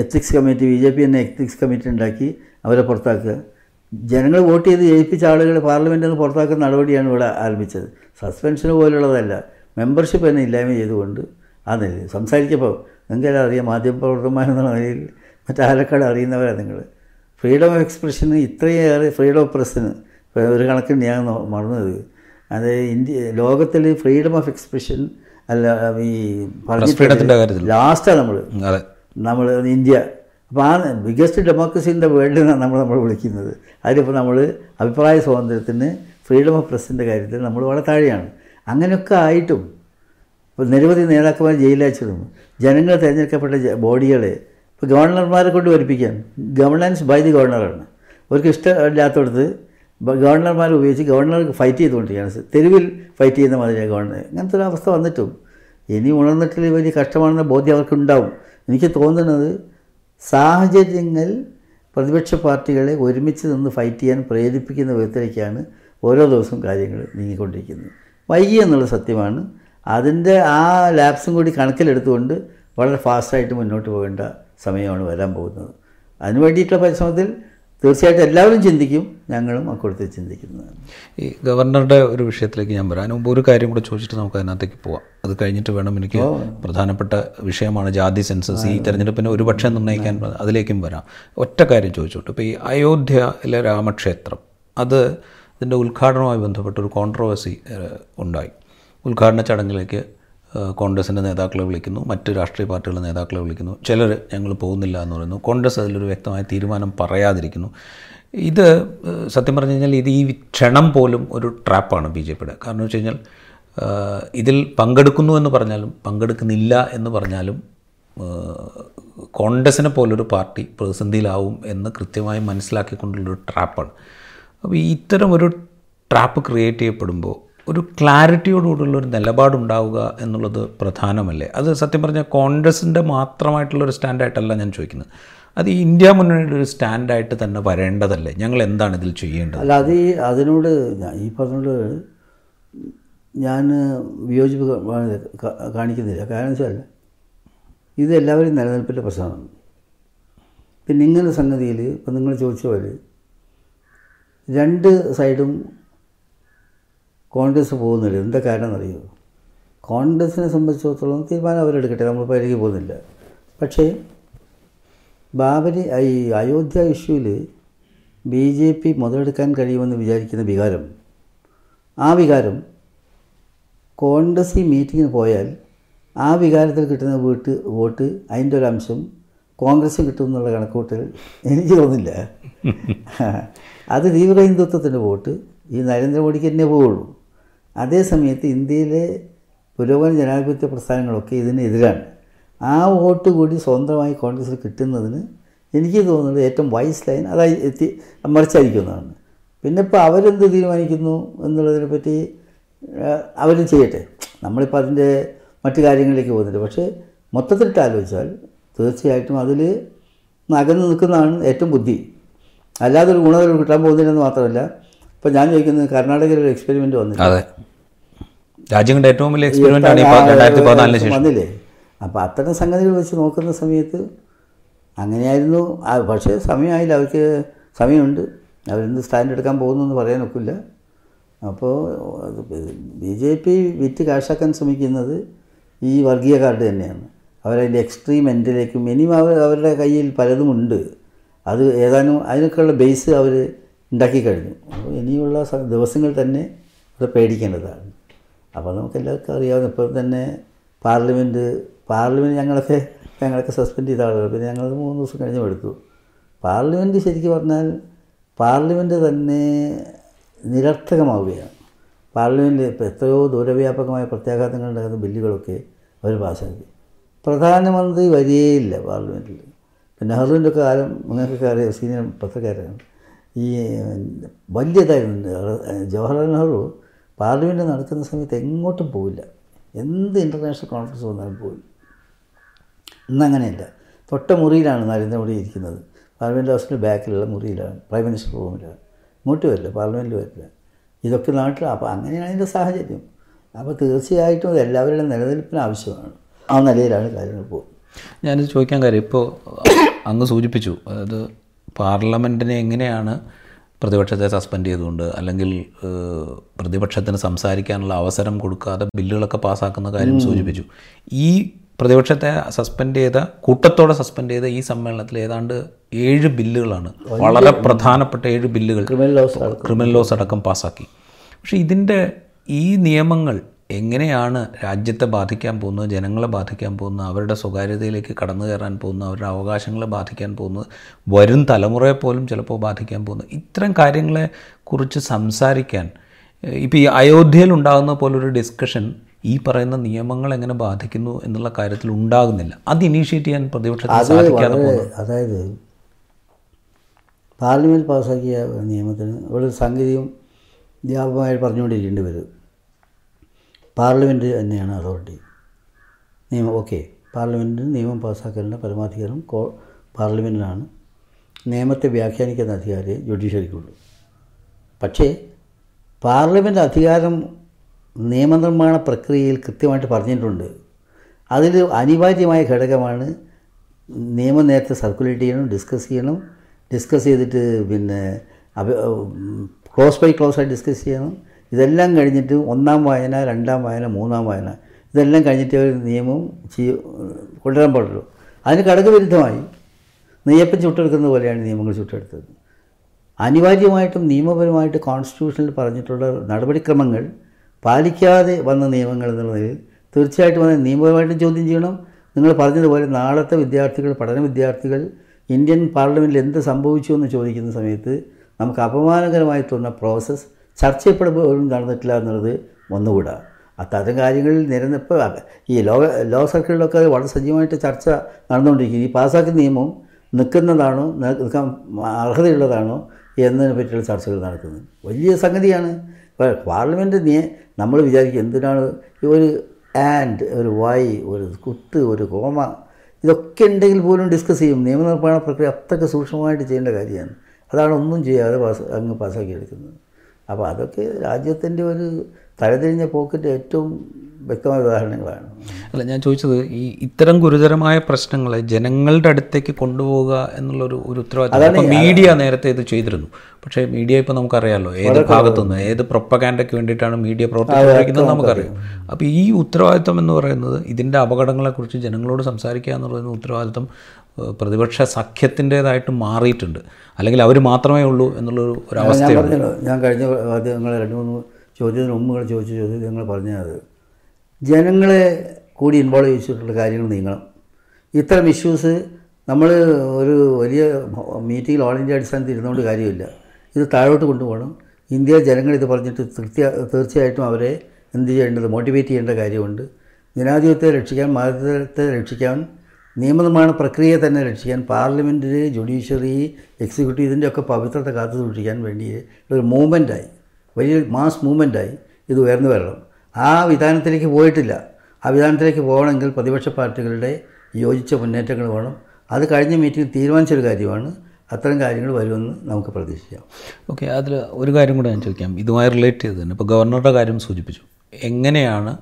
ethics committee B J P തന്നെ എത്തിക്സ് കമ്മിറ്റി ഉണ്ടാക്കി അവരെ പുറത്താക്കുക. ജനങ്ങൾ വോട്ട് ചെയ്ത് ജയിപ്പിച്ച ആളുകൾ പാർലമെന്റിൽ നിന്ന് പുറത്താക്കുന്ന നടപടിയാണ് ഇവിടെ ആരംഭിച്ചത്. സസ്പെൻഷൻ പോലുള്ളതല്ല. മെമ്പർഷിപ്പ് തന്നെ ഇല്ലായ്മ ചെയ്തുകൊണ്ട് ആ നിലയിൽ സംസാരിച്ചപ്പോൾ നിങ്ങൾക്കെല്ലാം അറിയാം മാധ്യമപ്രവർത്തകന്മാരെന്നുള്ള നിലയിൽ മറ്റാലക്കാട് അറിയുന്നവരാണ് നിങ്ങൾ? ഫ്രീഡം ഓഫ് എക്സ്പ്രഷന് ഇത്രയേറെ ഫ്രീഡം ഓഫ് പ്രസ്സിന് ഒരു കണക്കിന് ഞാൻ മറന്നത്. അത് ഇന്ത്യ ലോകത്തിൽ ഫ്രീഡം ഓഫ് എക്സ്പ്രഷൻ അല്ല ഈ കാര്യത്തിൽ. ലാസ്റ്റാണ് നമ്മൾ അതെ. നമ്മൾ ഇന്ത്യ. അപ്പോൾ ആ biggest democracy in the world എന്നാണ് നമ്മൾ നമ്മൾ വിളിക്കുന്നത്. അതിലിപ്പോൾ നമ്മൾ അഭിപ്രായ സ്വാതന്ത്ര്യത്തിന് ഫ്രീഡം ഓഫ് പ്രസിന്റെ കാര്യത്തിൽ നമ്മൾ വളരെ താഴെയാണ്. അങ്ങനെയൊക്കെ ആയിട്ടും ഇപ്പോൾ നിരവധി നേതാക്കന്മാർ ജയിലയച്ചിരുന്നു ജനങ്ങൾ തിരഞ്ഞെടുക്കപ്പെട്ട ബോഡികളെ ഇപ്പോൾ ഗവർണർമാരെ കൊണ്ട് വരിപ്പിക്കാൻ ഗവർണൻസ് ബൈ ദി ഗവർണറാണ്. അവർക്ക് ഇഷ്ടമില്ലാത്തടത്ത് ഗവർണർമാരെ ഉപയോഗിച്ച് ഗവർണർക്ക് ഫൈറ്റ് ചെയ്തുകൊണ്ടിരിക്കുകയാണ്. തെരുവിൽ ഫൈറ്റ് ചെയ്യുന്ന മാതിരിയാണ് ഗവർണർ. അങ്ങനത്തെ ഒരു അവസ്ഥ വന്നിട്ടും ഇനി ഉണർന്നിട്ടില്ല വലിയ കഷ്ടമാണെന്ന ബോധ്യം അവർക്കുണ്ടാവും. എനിക്ക് തോന്നുന്നത് സാഹചര്യങ്ങൾ പ്രതിപക്ഷ പാർട്ടികളെ ഒരുമിച്ച് നിന്ന് ഫൈറ്റ് ചെയ്യാൻ പ്രേരിപ്പിക്കുന്ന വിധത്തിലേക്കാണ് ഓരോ ദിവസവും കാര്യങ്ങൾ നീങ്ങിക്കൊണ്ടിരിക്കുന്നത്. വൈകി എന്നുള്ള സത്യമാണ്. അതിന്റെ ആ ലാപ്സും കൂടി കണക്കിലെടുത്തുകൊണ്ട് വളരെ ഫാസ്റ്റായിട്ട് മുന്നോട്ട് പോകേണ്ട സമയമാണ് വരാൻ പോകുന്നത്. അതിന് വേണ്ടിയിട്ടുള്ള പരിശ്രമത്തിൽ തീർച്ചയായിട്ടും എല്ലാവരും ചിന്തിക്കും ഞങ്ങളും അക്കൂടത്തിൽ ചിന്തിക്കുന്നതാണ്. ഈ ഗവർണറുടെ ഒരു വിഷയത്തിലേക്ക് ഞാൻ വരാം. മുമ്പ് ഒരു കാര്യം കൂടെ ചോദിച്ചിട്ട് നമുക്ക് അതിനകത്തേക്ക് പോവാം. അത് കഴിഞ്ഞിട്ട് വേണം എനിക്ക് പ്രധാനപ്പെട്ട വിഷയമാണ് ജാതി സെൻസസ്. ഈ തെരഞ്ഞെടുപ്പിന് ഒരു പക്ഷേ നിർണയിക്കാൻ അതിലേക്കും വരാം. ഒറ്റ കാര്യം ചോദിച്ചോട്ട്. ഇപ്പോൾ ഈ അയോധ്യയിലെ രാമക്ഷേത്രം അത് ഇതിന്റെ ഉദ്ഘാടനവുമായി ബന്ധപ്പെട്ട ഒരു കോൺട്രവേഴ്സി ഉണ്ടായി. ഉദ്ഘാടന ചടങ്ങിലേക്ക് കോൺഗ്രസിന്റെ നേതാക്കളെ വിളിക്കുന്നു മറ്റ് രാഷ്ട്രീയ പാർട്ടികളുടെ നേതാക്കളെ വിളിക്കുന്നു. ചിലർ ഞങ്ങൾ പോകുന്നില്ല എന്ന് പറയുന്നു. കോൺഗ്രസ് അതിലൊരു വ്യക്തമായ തീരുമാനം പറയാതിരിക്കുന്നു. ഇത് സത്യം പറഞ്ഞു കഴിഞ്ഞാൽ ഇത് ഈ ക്ഷണം പോലും ഒരു ട്രാപ്പാണ് ബി ജെ പിയുടെ. കാരണം വെച്ച് കഴിഞ്ഞാൽ ഇതിൽ പങ്കെടുക്കുന്നു എന്ന് പറഞ്ഞാലും പങ്കെടുക്കുന്നില്ല എന്ന് പറഞ്ഞാലും കോൺഗ്രസിനെ പോലൊരു പാർട്ടി പ്രതിസന്ധിയിലാവും എന്ന് കൃത്യമായി മനസ്സിലാക്കിക്കൊണ്ടുള്ളൊരു ട്രാപ്പാണ്. അപ്പോൾ ഇത്തരം ഒരു ട്രാപ്പ് ക്രിയേറ്റ് ചെയ്യപ്പെടുമ്പോൾ ഒരു ക്ലാരിറ്റിയോടുകൂടിയുള്ള ഒരു നിലപാടുണ്ടാവുക എന്നുള്ളത് പ്രധാനമല്ലേ? അത് സത്യം പറഞ്ഞാൽ കോൺഗ്രസിന്റെ മാത്രമായിട്ടുള്ളൊരു സ്റ്റാൻഡായിട്ടല്ല ഞാൻ ചോദിക്കുന്നത്. അത് ഇന്ത്യ മുന്നണിയുടെ ഒരു സ്റ്റാൻഡായിട്ട് തന്നെ വരേണ്ടതല്ലേ? ഞങ്ങൾ എന്താണ് ഇതിൽ ചെയ്യേണ്ടത്? അല്ല അത് ഈ അതിനോട് ഈ പറഞ്ഞോട് ഞാൻ വിയോജിപ്പ് കാണിക്കുന്നില്ല. കാരണം വെച്ചാൽ ഇത് എല്ലാവരും നിലനിൽപ്പിന്റെ പ്രശ്നമാണ്. പിന്നെ ഇങ്ങനെ സംഗതിയിൽ ഇപ്പം നിങ്ങൾ ചോദിച്ച പോലെ രണ്ട് സൈഡും കോൺഗ്രസ് പോകുന്നില്ല. എന്താ കാരണം എന്നറിയോ കോൺഗ്രസിനെ സംബന്ധിച്ചിടത്തോളം തീരുമാനം അവരെടുക്കട്ടെ. നമ്മൾ പരിധിക്ക് പോകുന്നില്ല. പക്ഷേ ബാബരി ഈ അയോധ്യ ഇഷ്യൂവിൽ ബി ജെ പി മുതലെടുക്കാൻ കഴിയുമെന്ന് വിചാരിക്കുന്ന വികാരം ആ വികാരം കോൺഗ്രസ് ഈ മീറ്റിങ്ങിന് പോയാൽ ആ വികാരത്തിൽ കിട്ടുന്ന വീട്ട് വോട്ട് അതിന്റെ ഒരു അംശം കോൺഗ്രസ് കിട്ടും എന്നുള്ള കണക്കൂട്ടൽ എനിക്ക് തോന്നുന്നില്ല. അത് തീവ്ര ഹിന്ദുത്വത്തിന്റെ വോട്ട്. ഈ നരേന്ദ്രമോദിക്ക് തന്നെ പോവുള്ളൂ. അതേ സമയത്ത് ഇന്ത്യയിലെ പുരോഗമന ജനാധിപത്യ പ്രസ്ഥാനങ്ങളൊക്കെ ഇതിനെതിരാണ്. ആ വോട്ട് കൂടി സ്വന്തമായി കോൺഗ്രസ് കിട്ടുന്നതിന് എനിക്ക് തോന്നുന്നത് ഏറ്റവും വൈസ് ലൈൻ അതായി എത്തി മറിച്ചായിരിക്കുന്നതാണ്. പിന്നെ ഇപ്പോൾ അവരെന്ത് തീരുമാനിക്കുന്നു എന്നുള്ളതിനെ പറ്റി അവർ ചെയ്യട്ടെ. നമ്മളിപ്പോൾ അതിന്റെ മറ്റു കാര്യങ്ങളിലേക്ക് പോകുന്നില്ല. പക്ഷേ മൊത്തത്തിലിട്ട് ആലോചിച്ചാൽ തീർച്ചയായിട്ടും അതിൽ അകന്ന് നിൽക്കുന്നതാണ് ഏറ്റവും ബുദ്ധി. അല്ലാതെ ഒരു ഗുണങ്ങൾ കിട്ടാൻ പോകുന്നില്ലെന്ന് മാത്രമല്ല ഇപ്പോൾ ഞാൻ ചോദിക്കുന്നത് കർണാടകയിൽ ഒരു എക്സ്പെരിമെന്റ് രാജ്യങ്ങളുടെ ഏറ്റവും വലിയ എക്സ്പെരിമെന്റ് ആണ് രണ്ടായിരത്തി പതിനാലിന് ശേഷം. വന്നില്ലേ അപ്പോൾ അത്തരം സംഗതികൾ വെച്ച് നോക്കുന്ന സമയത്ത് അങ്ങനെയായിരുന്നു. പക്ഷേ സമയമായില്ല. അവർക്ക് സമയമുണ്ട്. അവരെന്ത് സ്റ്റാൻഡ് എടുക്കാൻ പോകുന്നു എന്ന് പറയാൻ ഒക്കില്ല അപ്പോൾ ബി ജെ പി വിറ്റ് കാശാക്കാൻ ശ്രമിക്കുന്നത് ഈ വർഗീയ കാർഡ് തന്നെയാണ്. അവരതിന്റെ എക്സ്ട്രീം എൻഡിലേക്കും ഇനിയും അവർ അവരുടെ കയ്യിൽ പലതുമുണ്ട്. അത് ഏതാനും അതിനൊക്കെയുള്ള ബേസ് അവർ ഉണ്ടാക്കി കഴിഞ്ഞു. അപ്പോൾ ഇനിയുള്ള ദിവസങ്ങൾ തന്നെ അത് പേടിക്കേണ്ടതാണ്. അപ്പോൾ നമുക്ക് എല്ലാവർക്കും അറിയാവുന്ന ഇപ്പോൾ തന്നെ പാർലമെന്റ് പാർലമെന്റ് ഞങ്ങളൊക്കെ ഞങ്ങളൊക്കെ സസ്പെൻഡ് ചെയ്ത ആളുകൾ. പിന്നെ ഞങ്ങൾ മൂന്ന് ദിവസം കഴിഞ്ഞ് എടുത്തു. പാർലമെന്റ് ശരിക്കും പറഞ്ഞാൽ പാർലമെന്റ് തന്നെ നിരർത്ഥകമാവുകയാണ്. പാർലമെന്റിൽ ഇപ്പോൾ എത്രയോ ദൂരവ്യാപകമായ പ്രത്യാഘാതങ്ങൾ ഉണ്ടാകുന്ന ബില്ലുകളൊക്കെ അവർ പാസ്സാക്കി പ്രധാനമന്ത്രി വരികയില്ല പാർലമെന്റിൽ. പിന്നെ നെഹ്റുവിന്റെ കാലം നിങ്ങൾക്കൊക്കെ അറിയാം സീനിയർ പത്രക്കാരാണ്. ഈ വലിയതായിരുന്നു ജവഹർലാൽ നെഹ്റു പാർലമെന്റ് നടക്കുന്ന സമയത്ത് എങ്ങോട്ടും പോവില്ല. എന്ത് ഇന്റർനാഷണൽ കോൺഫറൻസ് വന്നാലും പോവില്ല. ഇന്നങ്ങനെയല്ല. തൊട്ട മുറിയിലാണ് നരേന്ദ്രമോദി ഇരിക്കുന്നത്. പാർലമെന്റ് ഹൗസിന്റെ ബാക്കിലുള്ള മുറിയിലാണ്. പ്രൈം മിനിസ്റ്റർ റൂമിലാണ്. ഇങ്ങോട്ട് വരില്ല. പാർലമെന്റിൽ വരില്ല. ഇതൊക്കെ നാട്ടിൽ അപ്പോൾ അങ്ങനെയാണ് അതിന്റെ സാഹചര്യം. അപ്പോൾ തീർച്ചയായിട്ടും അത് എല്ലാവരുടെയും നിലനിൽപ്പിന് ആവശ്യമാണ്. ആ നിലയിലാണ് കാര്യങ്ങൾ പോകുന്നത്. ഞാനിത് ചോദിക്കാൻ കാര്യം. ഇപ്പോൾ അങ്ങ് സൂചിപ്പിച്ചു. അതായത് പാർലമെന്റിനെ എങ്ങനെയാണ് പ്രതിപക്ഷത്തെ സസ്പെൻഡ് ചെയ്തുകൊണ്ട് അല്ലെങ്കിൽ പ്രതിപക്ഷത്തിന് സംസാരിക്കാനുള്ള അവസരം കൊടുക്കാതെ ബില്ലുകളൊക്കെ പാസ്സാക്കുന്ന കാര്യം സൂചിപ്പിച്ചു. ഈ പ്രതിപക്ഷത്തെ സസ്പെൻഡ് ചെയ്ത കൂട്ടത്തോടെ സസ്പെൻഡ് ചെയ്ത ഈ സമ്മേളനത്തിൽ ഏതാണ്ട് ഏഴ് ബില്ലുകളാണ്. വളരെ പ്രധാനപ്പെട്ട ഏഴ് ബില്ലുകൾ ക്രിമിനൽ ലോസ് അടക്കം. പാസ്സാക്കി പക്ഷേ ഇതിന്റെ ഈ നിയമങ്ങൾ എങ്ങനെയാണ് രാജ്യത്തെ ബാധിക്കാൻ പോകുന്നത് ജനങ്ങളെ ബാധിക്കാൻ പോകുന്നത് അവരുടെ സ്വകാര്യതയിലേക്ക് കടന്നു കയറാൻ പോകുന്നത് അവരുടെ അവകാശങ്ങളെ ബാധിക്കാൻ പോകുന്നത് വരും തലമുറയെ പോലും ചിലപ്പോൾ ബാധിക്കാൻ പോകുന്നത്? ഇത്തരം കാര്യങ്ങളെ കുറിച്ച് സംസാരിക്കാൻ ഇപ്പോൾ ഈ അയോധ്യയിൽ ഉണ്ടാകുന്ന പോലൊരു ഡിസ്കഷൻ ഈ പറയുന്ന നിയമങ്ങൾ എങ്ങനെ ബാധിക്കുന്നു എന്നുള്ള കാര്യത്തിൽ ഉണ്ടാകുന്നില്ല. അത് ഇനീഷ്യേറ്റ് ചെയ്യാൻ പ്രതിപക്ഷത്തിന് സാധിക്കാതെ അതായത് പാർലമെന്റ് പാസ്സാക്കിയ നിയമത്തിന് ഇവിടെ സംഗതിയും വ്യാപകമായി പറഞ്ഞുകൊണ്ടിരിക്കേണ്ടി വരും. പാർലമെന്റ് തന്നെയാണ് അതോറിറ്റി. നിയമം ഓക്കെ. പാർലമെന്റിന് നിയമം പാസ്സാക്കാനുള്ള പരമാധികാരം കോ പാർലമെന്റിനാണ് നിയമത്തെ വ്യാഖ്യാനിക്കുന്ന അധികാരം ജുഡീഷ്യറിക്കുള്ളൂ. പക്ഷേ പാർലമെന്റ് അധികാരം നിയമനിർമ്മാണ പ്രക്രിയയിൽ കൃത്യമായിട്ട് പറഞ്ഞിട്ടുണ്ട്. അതിൽ അനിവാര്യമായ ഘടകമാണ് നിയമം നേരത്തെ സർക്കുലേറ്റ് ചെയ്യണം ഡിസ്കസ് ചെയ്യണം. ഡിസ്കസ് ചെയ്തിട്ട് പിന്നെ ക്ലോസ് ബൈ ക്ലോസ് ആയി ഡിസ്കസ് ചെയ്യണം. ഇതെല്ലാം കഴിഞ്ഞിട്ട് ഒന്നാം വായന രണ്ടാം വായന മൂന്നാം വായന. ഇതെല്ലാം കഴിഞ്ഞിട്ട് ഒരു നിയമം ചെയ്യ കൊണ്ടുവരാൻ പാടുള്ളൂ. അതിന് ഘടകവിരുദ്ധമായി നെയ്യപ്പം ചുട്ടെടുക്കുന്ന പോലെയാണ് നിയമങ്ങൾ ചുട്ടെടുത്തത്. അനിവാര്യമായിട്ടും നിയമപരമായിട്ട് കോൺസ്റ്റിറ്റ്യൂഷനിൽ പറഞ്ഞിട്ടുള്ള നടപടിക്രമങ്ങൾ പാലിക്കാതെ വന്ന നിയമങ്ങൾ എന്നുള്ളതിൽ തീർച്ചയായിട്ടും വന്ന നിയമപരമായിട്ടും ചോദ്യം ചെയ്യണം. നിങ്ങൾ പറഞ്ഞതുപോലെ നാളത്തെ വിദ്യാർത്ഥികൾ പഠന വിദ്യാർത്ഥികൾ ഇന്ത്യൻ പാർലമെന്റിൽ എന്ത് സംഭവിച്ചു എന്ന് ചോദിക്കുന്ന സമയത്ത് നമുക്ക് അപമാനകരമായി തോന്നുന്ന പ്രോസസ്സ് ചർച്ച ചെയ്യപ്പെടുമ്പോഴും നടന്നിട്ടില്ല എന്നുള്ളത് ഒന്നുകൂടാ. അത്തരം കാര്യങ്ങളിൽ നിരന്തപ്പോൾ ഈ ലോക ലോ സർക്കിളിലൊക്കെ വളരെ സജീവമായിട്ട് ചർച്ച നടന്നുകൊണ്ടിരിക്കുന്നു. ഈ പാസ്സാക്കുന്ന നിയമം നിൽക്കുന്നതാണോ നിൽക്കാൻ അർഹതയുള്ളതാണോ എന്നതിനെ പറ്റിയുള്ള ചർച്ചകൾ നടക്കുന്നത് വലിയ സംഗതിയാണ്. ഇപ്പോൾ പാർലമെന്റ് നീ നമ്മൾ വിചാരിക്കും എന്തിനാണ് ഒരു ആൻഡ് ഒരു വൈ ഒരു കുത്ത് ഒരു കോമ ഇതൊക്കെ ഉണ്ടെങ്കിൽ പോലും ഡിസ്കസ് ചെയ്യും. നിയമനിർമ്മാണ പ്രക്രിയ അത്രയ്ക്ക് സൂക്ഷ്മമായിട്ട് ചെയ്യേണ്ട കാര്യമാണ്. അതാണ് ഒന്നും ചെയ്യാതെ പാസ് അങ്ങ് അപ്പോൾ അതൊക്കെ രാജ്യത്തിന്റെ ഒരു തലതിരിഞ്ഞ പോക്കിന്റെ ഏറ്റവും വ്യക്തമായ ഉദാഹരണങ്ങളാണ്. അല്ല ഞാൻ ചോദിച്ചത് ഈ ഇത്തരം ഗുരുതരമായ പ്രശ്നങ്ങളെ ജനങ്ങളുടെ അടുത്തേക്ക് കൊണ്ടുപോകുക എന്നുള്ളൊരു ഒരു ഉത്തരവാദിത്തം. മീഡിയ നേരത്തെ ഇത് ചെയ്തിരുന്നു. പക്ഷേ മീഡിയ ഇപ്പോൾ നമുക്കറിയാമല്ലോ ഏത് ഭാഗത്തുനിന്ന് ഏത് പ്രൊപ്പകാൻഡയ്ക്ക് വേണ്ടിയിട്ടാണ് മീഡിയ പ്രവർത്തിക്കുന്നത് നമുക്കറിയാം. അപ്പോൾ ഈ ഉത്തരവാദിത്തം എന്ന് പറയുന്നത് ഇതിന്റെ അപകടങ്ങളെക്കുറിച്ച് ജനങ്ങളോട് സംസാരിക്കുക എന്ന് പറയുന്ന ഉത്തരവാദിത്തം പ്രതിപക്ഷ സഖ്യത്തിന്റേതായിട്ട് മാറിയിട്ടുണ്ട്. അല്ലെങ്കിൽ അവർ മാത്രമേ ഉള്ളൂ എന്നുള്ളൊരു ഒരു ഞാൻ അവസ്ഥയുണ്ട് ഞാൻ കഴിഞ്ഞ നിങ്ങൾ രണ്ട് മൂന്ന് ചോദ്യത്തിന് ഉമ്മകൾ ചോദിച്ച ചോദ്യം നിങ്ങൾ പറഞ്ഞത് ജനങ്ങളെ കൂടി ഇൻവോൾവ് ചെയ്തിട്ടുള്ള കാര്യങ്ങൾ നീങ്ങണം. ഇത്തരം ഇഷ്യൂസ് നമ്മൾ ഒരു വലിയ മീറ്റിംഗിൽ ഓൾ ഇന്ത്യ അടിസ്ഥാനത്തിൽ ഇരുന്നുകൊണ്ട് കാര്യമില്ല. ഇത് താഴോട്ട് കൊണ്ടുപോകണം. ഇന്ത്യ ജനങ്ങൾ ഇത് പറഞ്ഞിട്ട് തൃപ്തി തീർച്ചയായിട്ടും അവരെ എന്ത് ചെയ്യേണ്ടത് മോട്ടിവേറ്റ് ചെയ്യേണ്ട കാര്യമുണ്ട്. ജനാധിപത്യത്തെ രക്ഷിക്കാൻ മതത്തെ രക്ഷിക്കാൻ നിയമനിർമ്മാണ പ്രക്രിയയെ തന്നെ രക്ഷിക്കാൻ പാർലമെന്റിൽ ജുഡീഷ്യറി എക്സിക്യൂട്ടീവ് ഇതിന്റെയൊക്കെ പവിത്രത കാത്തു സൂക്ഷിക്കാൻ വേണ്ടി ഒരു മൂവ്മെന്റായി വലിയ മാസ് മൂവ്മെന്റായി ഇത് ഉയർന്നു വരണം. ആ വിധാനത്തിലേക്ക് പോയിട്ടില്ല. ആ വിധാനത്തിലേക്ക് പോകണമെങ്കിൽ പ്രതിപക്ഷ പാർട്ടികളുടെ യോജിച്ച മുന്നേറ്റങ്ങൾ വേണം. അത് കഴിഞ്ഞ മീറ്റിംഗ് തീരുമാനിച്ചൊരു കാര്യമാണ്. അത്തരം കാര്യങ്ങൾ വരുമെന്ന് നമുക്ക് പ്രതീക്ഷിക്കാം. ഓക്കെ അതിൽ ഒരു കാര്യം കൂടെ ഞാൻ ചോദിക്കാം. ഇതുമായി റിലേറ്റ് ചെയ്ത് തന്നെ. ഇപ്പോൾ ഗവർണറുടെ കാര്യം സൂചിപ്പിച്ചു. എങ്ങനെയാണ്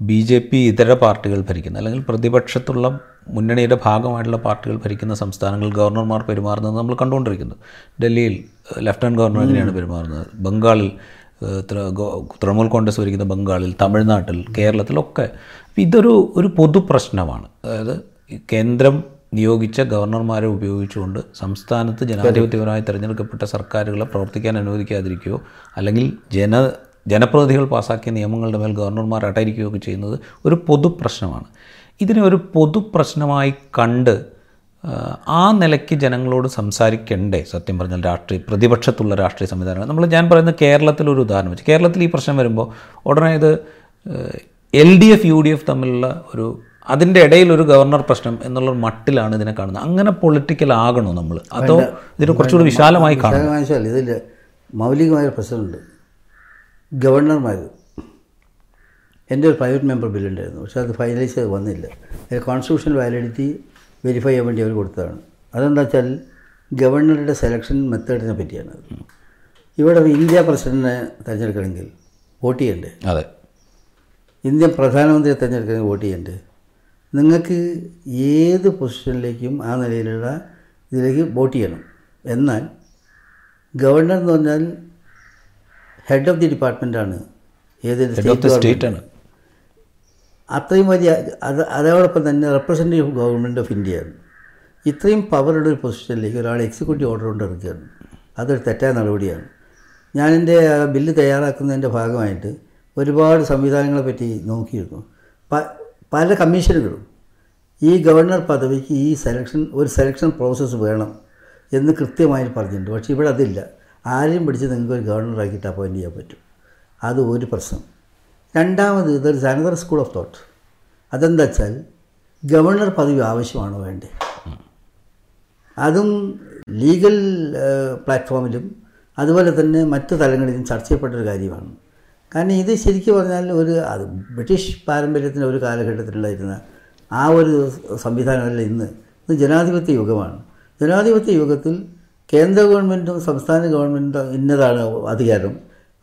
ബി ജെ പി ഇതര പാർട്ടികൾ ഭരിക്കുന്നത്? അല്ലെങ്കിൽ പ്രതിപക്ഷത്തുള്ള മുന്നണിയുടെ ഭാഗമായിട്ടുള്ള പാർട്ടികൾ ഭരിക്കുന്ന സംസ്ഥാനങ്ങളിൽ ഗവർണർമാർ പെരുമാറുന്നത് നമ്മൾ കണ്ടുകൊണ്ടിരിക്കുന്നു. ഡൽഹിയിൽ ലെഫ്റ്റനന്റ് ഗവർണർ എങ്ങനെയാണ് പെരുമാറുന്നത്? ബംഗാളിൽ തൃണമൂൽ കോൺഗ്രസ് ഭരിക്കുന്ന ബംഗാളിൽ തമിഴ്നാട്ടിൽ കേരളത്തിലൊക്കെ ഇതൊരു ഒരു പൊതു പ്രശ്നമാണ് അതായത് കേന്ദ്രം നിയോഗിച്ച ഗവർണർമാരെ ഉപയോഗിച്ചുകൊണ്ട് സംസ്ഥാനത്ത് ജനാധിപത്യപരമായി തിരഞ്ഞെടുക്കപ്പെട്ട സർക്കാരുകളെ പ്രവർത്തിക്കാൻ അനുവദിക്കാതിരിക്കുകയോ അല്ലെങ്കിൽ ജന ജനപ്രതിനിധികൾ പാസാക്കിയ നിയമങ്ങളുടെ മേൽ ഗവർണർമാർ അടയിരിക്കുകയൊക്കെ ചെയ്യുന്നത് ഒരു പൊതു പ്രശ്നമാണ് ഇതിനെ ഒരു പൊതുപ്രശ്നമായി കണ്ട് ആ, നിലയ്ക്ക് ജനങ്ങളോട് സംസാരിക്കണ്ടേ? സത്യം പറഞ്ഞാൽ രാഷ്ട്രീയ പ്രതിപക്ഷത്തുള്ള രാഷ്ട്രീയ സംവിധാനങ്ങൾ. നമ്മൾ ഞാൻ പറയുന്ന കേരളത്തിലൊരു ഉദാഹരണം വെച്ച് കേരളത്തിൽ ഈ പ്രശ്നം വരുമ്പോൾ ഉടനെ ഇത് L D F U D F തമ്മിലുള്ള ഒരു അതിന്റെ ഇടയിൽ ഒരു ഗവർണർ പ്രശ്നം എന്നുള്ള മട്ടിലാണ് ഇതിനെ കാണുന്നത്. അങ്ങനെ പൊളിറ്റിക്കൽ ആകണോ നമ്മൾ? അതോ ഇതിനെ കുറച്ചുകൂടി വിശാലമായി കാണാം ഇതിൽ മൗലികമായ പ്രശ്നമുണ്ട്. ഗവർണർമാർ എന്റെ ഒരു പ്രൈവറ്റ് മെമ്പർ ബില്ലുണ്ടായിരുന്നു. പക്ഷേ അത് ഫൈനലൈസ് ചെയ്ത് വന്നില്ല. കോൺസ്റ്റിറ്റ്യൂഷണൽ വാലിഡിറ്റി വെരിഫൈ ചെയ്യാൻ വേണ്ടി അവർ കൊടുത്തതാണ്. അതെന്താ വെച്ചാൽ ഗവർണറുടെ സെലക്ഷൻ മെത്തേഡിനെ പറ്റിയാണ് ഇവിടെ ഇന്ത്യ പ്രസിഡന്റിനെ തിരഞ്ഞെടുക്കണമെങ്കിൽ വോട്ട് ചെയ്യണ്ടേ? അതെ. ഇന്ത്യൻ പ്രധാനമന്ത്രിയെ തിരഞ്ഞെടുക്കണമെങ്കിൽ വോട്ട് ചെയ്യണ്ടേ? നിങ്ങൾക്ക് ഏത് പൊസിഷനിലേക്കും ആ നിലയിലുള്ള ഇതിലേക്ക് വോട്ട് ചെയ്യണം. എന്നാൽ ഗവർണർ എന്ന് പറഞ്ഞാൽ ഹെഡ് ഓഫ് ദി ഡിപ്പാർട്ട്മെന്റാണ് ഏതെങ്കിലും സ്റ്റേറ്റ് ആണ്. അത്രയും വലിയ അത് അതോടൊപ്പം തന്നെ റെപ്രസെന്റേറ്റീവ് ഗവൺമെന്റ് ഓഫ് ഇന്ത്യയാണ് ഇത്രയും പവറുള്ള ഒരു പൊസിഷനിലേക്ക് ഒരാൾ എക്സിക്യൂട്ടീവ് ഓർഡർ കൊണ്ട് ഇറക്കുകയാണ് അതൊരു തെറ്റായ നടപടിയാണ്. ഞാൻ എന്റെ ബില്ല് തയ്യാറാക്കുന്നതിന്റെ ഭാഗമായിട്ട് ഒരുപാട് സംവിധാനങ്ങളെ പറ്റി നോക്കിയിരുന്നു. പല കമ്മീഷനുകളും ഈ ഗവർണർ പദവിക്ക് ഈ സെലക്ഷൻ ഒരു സെലക്ഷൻ പ്രോസസ്സ് വേണം എന്ന് കൃത്യമായിട്ട് പറഞ്ഞിട്ടുണ്ട്. പക്ഷേ ഇവിടെ അതില്ല. ആരെയും പിടിച്ച് നിങ്ങൾക്ക് ഒരു ഗവർണറാക്കിയിട്ട് അപ്പോയിന്റ് ചെയ്യാൻ പറ്റും. അത് ഒരു പ്രശ്നം. രണ്ടാമത് ഇതൊരു അനദർ സ്കൂൾ ഓഫ് തോട്ട് അതെന്താ വെച്ചാൽ ഗവർണർ പദവി ആവശ്യമാണോ വേണ്ടേ? അതും ലീഗൽ പ്ലാറ്റ്ഫോമിലും അതുപോലെ തന്നെ മറ്റു തലങ്ങളിലും ചർച്ച ചെയ്യപ്പെട്ടൊരു കാര്യമാണ്. കാരണം ഇത് ശരിക്കും പറഞ്ഞാൽ ഒരു അത് ബ്രിട്ടീഷ് പാരമ്പര്യത്തിന്റെ ഒരു കാലഘട്ടത്തിലുണ്ടായിരുന്ന ആ ഒരു സംവിധാനമല്ല ഇന്ന്. ഇത് ജനാധിപത്യ യുഗമാണ്. ജനാധിപത്യ യുഗത്തിൽ കേന്ദ്ര ഗവൺമെന്റും സംസ്ഥാന ഗവൺമെന്റും ഇന്നതാണ് അധികാരം.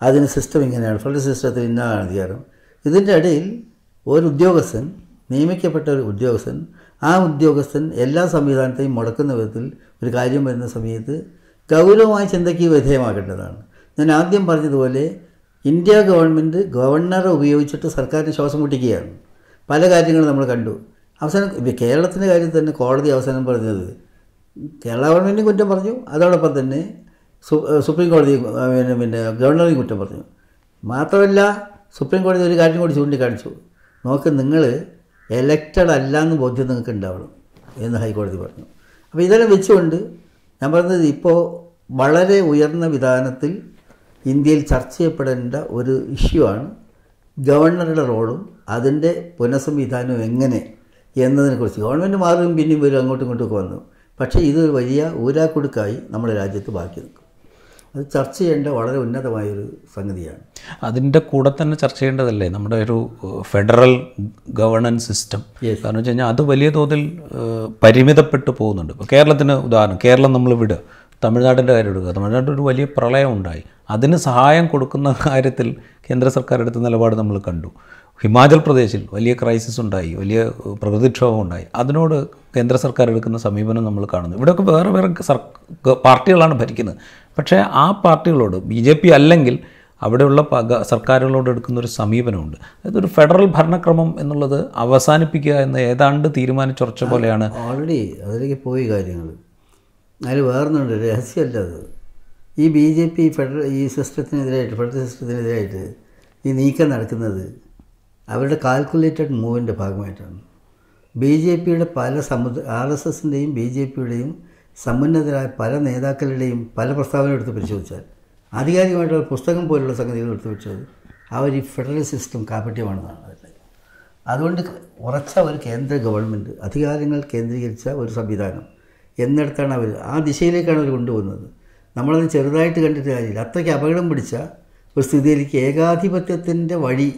അതിന് സിസ്റ്റം ഇങ്ങനെയാണ്. ഫണ്ട് സിസ്റ്റത്തിൽ ഇന്നതാണ് അധികാരം. ഇതിന്റെ ഇടയിൽ ഒരു ഉദ്യോഗസ്ഥൻ നിയമിക്കപ്പെട്ട ഒരു ഉദ്യോഗസ്ഥൻ ആ ഉദ്യോഗസ്ഥൻ എല്ലാ സംവിധാനത്തെയും മുടക്കുന്ന വിധത്തിൽ ഒരു കാര്യം വരുന്ന സമയത്ത് ഗൗരവമായ ചിന്തയ്ക്ക് വിധേയമാക്കേണ്ടതാണ് ഞാൻ ആദ്യം പറഞ്ഞതുപോലെ ഇന്ത്യ ഗവൺമെന്റ് ഗവർണറെ ഉപയോഗിച്ചിട്ട് സർക്കാരിന് ശ്വാസം മുട്ടിക്കുകയാണ്. പല കാര്യങ്ങളും നമ്മൾ കണ്ടു. അവസാനം കേരളത്തിന്റെ കാര്യത്തിൽ തന്നെ കോടതി അവസാനം പറഞ്ഞത്. കേരള ഗവൺമെന്റും കുറ്റം പറഞ്ഞു. അതോടൊപ്പം തന്നെ സുപ്രീം കോടതി പിന്നെ പിന്നെ ഗവർണറെയും കുറ്റം പറഞ്ഞു. മാത്രമല്ല സുപ്രീം കോടതി ഒരു കാര്യം കൂടി ചൂണ്ടിക്കാണിച്ചു. നോക്ക് നിങ്ങൾ എലക്റ്റഡ് അല്ല എന്ന് ബോധ്യം നിങ്ങൾക്ക് ഉണ്ടാവണം എന്ന് ഹൈക്കോടതി പറഞ്ഞു. അപ്പോൾ ഇതെല്ലാം വെച്ചുകൊണ്ട് ഞാൻ പറഞ്ഞത് ഇപ്പോൾ വളരെ ഉയർന്ന വിധാനത്തിൽ ഇന്ത്യയിൽ ചർച്ച ചെയ്യപ്പെടേണ്ട ഒരു ഇഷ്യൂ ആണ് ഗവർണറുടെ റോളും അതിന്റെ പുനഃസംവിധാനവും എങ്ങനെ എന്നതിനെക്കുറിച്ച്. ഗവൺമെന്റ് മാറുകയും പിന്നെയും വരും അങ്ങോട്ടും ഇങ്ങോട്ടും ഒക്കെ വന്നു. പക്ഷേ ഇത് വലിയ ഊരാക്കുടുക്കായി നമ്മുടെ രാജ്യത്ത് ബാക്കി നിൽക്കും. അത് ചർച്ച ചെയ്യേണ്ട വളരെ ഉന്നതമായൊരു സംഗതിയാണ്. അതിന്റെ കൂടെ തന്നെ ചർച്ച ചെയ്യേണ്ടതല്ലേ? നമ്മുടെ ഒരു ഫെഡറൽ ഗവർണൻസ് സിസ്റ്റം. കാരണം വെച്ച് കഴിഞ്ഞാൽ അത് വലിയ തോതിൽ പരിമിതപ്പെട്ടു പോകുന്നുണ്ട്. ഇപ്പോൾ കേരളത്തിന് ഉദാഹരണം കേരളം നമ്മൾ വിടുക തമിഴ്നാടിന്റെ കാര്യം എടുക്കുക. തമിഴ്നാട്ടിൽ ഒരു വലിയ പ്രളയം ഉണ്ടായി. അതിന് സഹായം കൊടുക്കുന്ന കാര്യത്തിൽ കേന്ദ്ര സർക്കാർ എടുത്ത നിലപാട് നമ്മൾ കണ്ടു. ഹിമാചൽ പ്രദേശിൽ വലിയ ക്രൈസിസ് ഉണ്ടായി വലിയ പ്രകൃതിക്ഷോഭം ഉണ്ടായി. അതിനോട് കേന്ദ്ര സർക്കാർ എടുക്കുന്ന സമീപനം നമ്മൾ കാണുന്നു. ഇവിടെയൊക്കെ വേറെ വേറെ സർ പാർട്ടികളാണ് ഭരിക്കുന്നത്. പക്ഷേ ആ പാർട്ടികളോട് ബി ജെ പി അല്ലെങ്കിൽ അവിടെയുള്ള സർക്കാരുകളോട് എടുക്കുന്ന ഒരു സമീപനമുണ്ട്. അതായത് ഒരു ഫെഡറൽ ഭരണക്രമം എന്നുള്ളത് അവസാനിപ്പിക്കുക എന്ന് ഏതാണ്ട് തീരുമാനിച്ചുറച്ച പോലെയാണ്. ഓൾറെഡി അതിലേക്ക് പോയി കാര്യങ്ങൾ അതിൽ വേറൊന്നുണ്ട് രഹസ്യമല്ല അത്. ഈ ബി ജെ പി ഫെഡറൽ ഈ സിസ്റ്റത്തിനെതിരായിട്ട് ഫെഡറൽ സിസ്റ്റത്തിനെതിരായിട്ട് ഈ നീക്കം നടക്കുന്നത് അവരുടെ കാൽക്കുലേറ്റഡ് മൂവിന്റെ ഭാഗമായിട്ടാണ്. ബി ജെ പിയുടെ പല സമുദ്ര ആർ എസ് എസിന്റെയും ബി ജെ പിയുടെയും സമുന്നതരായ പല നേതാക്കളുടെയും പല പ്രസ്താവന എടുത്ത് പരിശോധിച്ചാൽ ആധികാരികമായിട്ടുള്ള പുസ്തകം പോലുള്ള സംഗതികൾ എടുത്ത് വെച്ചത് അവർ ഈ ഫെഡറൽ സിസ്റ്റം കാപട്യമാണെന്നാണ് അതിന്റെ. അതുകൊണ്ട് ഉറച്ച ഒരു കേന്ദ്ര ഗവൺമെന്റ് അധികാരങ്ങൾ കേന്ദ്രീകരിച്ച ഒരു സംവിധാനം എന്നിടത്താണ് അവർ ആ ദിശയിലേക്കാണ് അവർ കൊണ്ടുപോകുന്നത്. നമ്മളത് ചെറുതായിട്ട് കണ്ടിട്ട് കാര്യമില്ല. അത്രയ്ക്ക് അപകടം പിടിച്ച ഒരു സ്ഥിതിയിലേക്ക് ഏകാധിപത്യത്തിന്റെ വഴി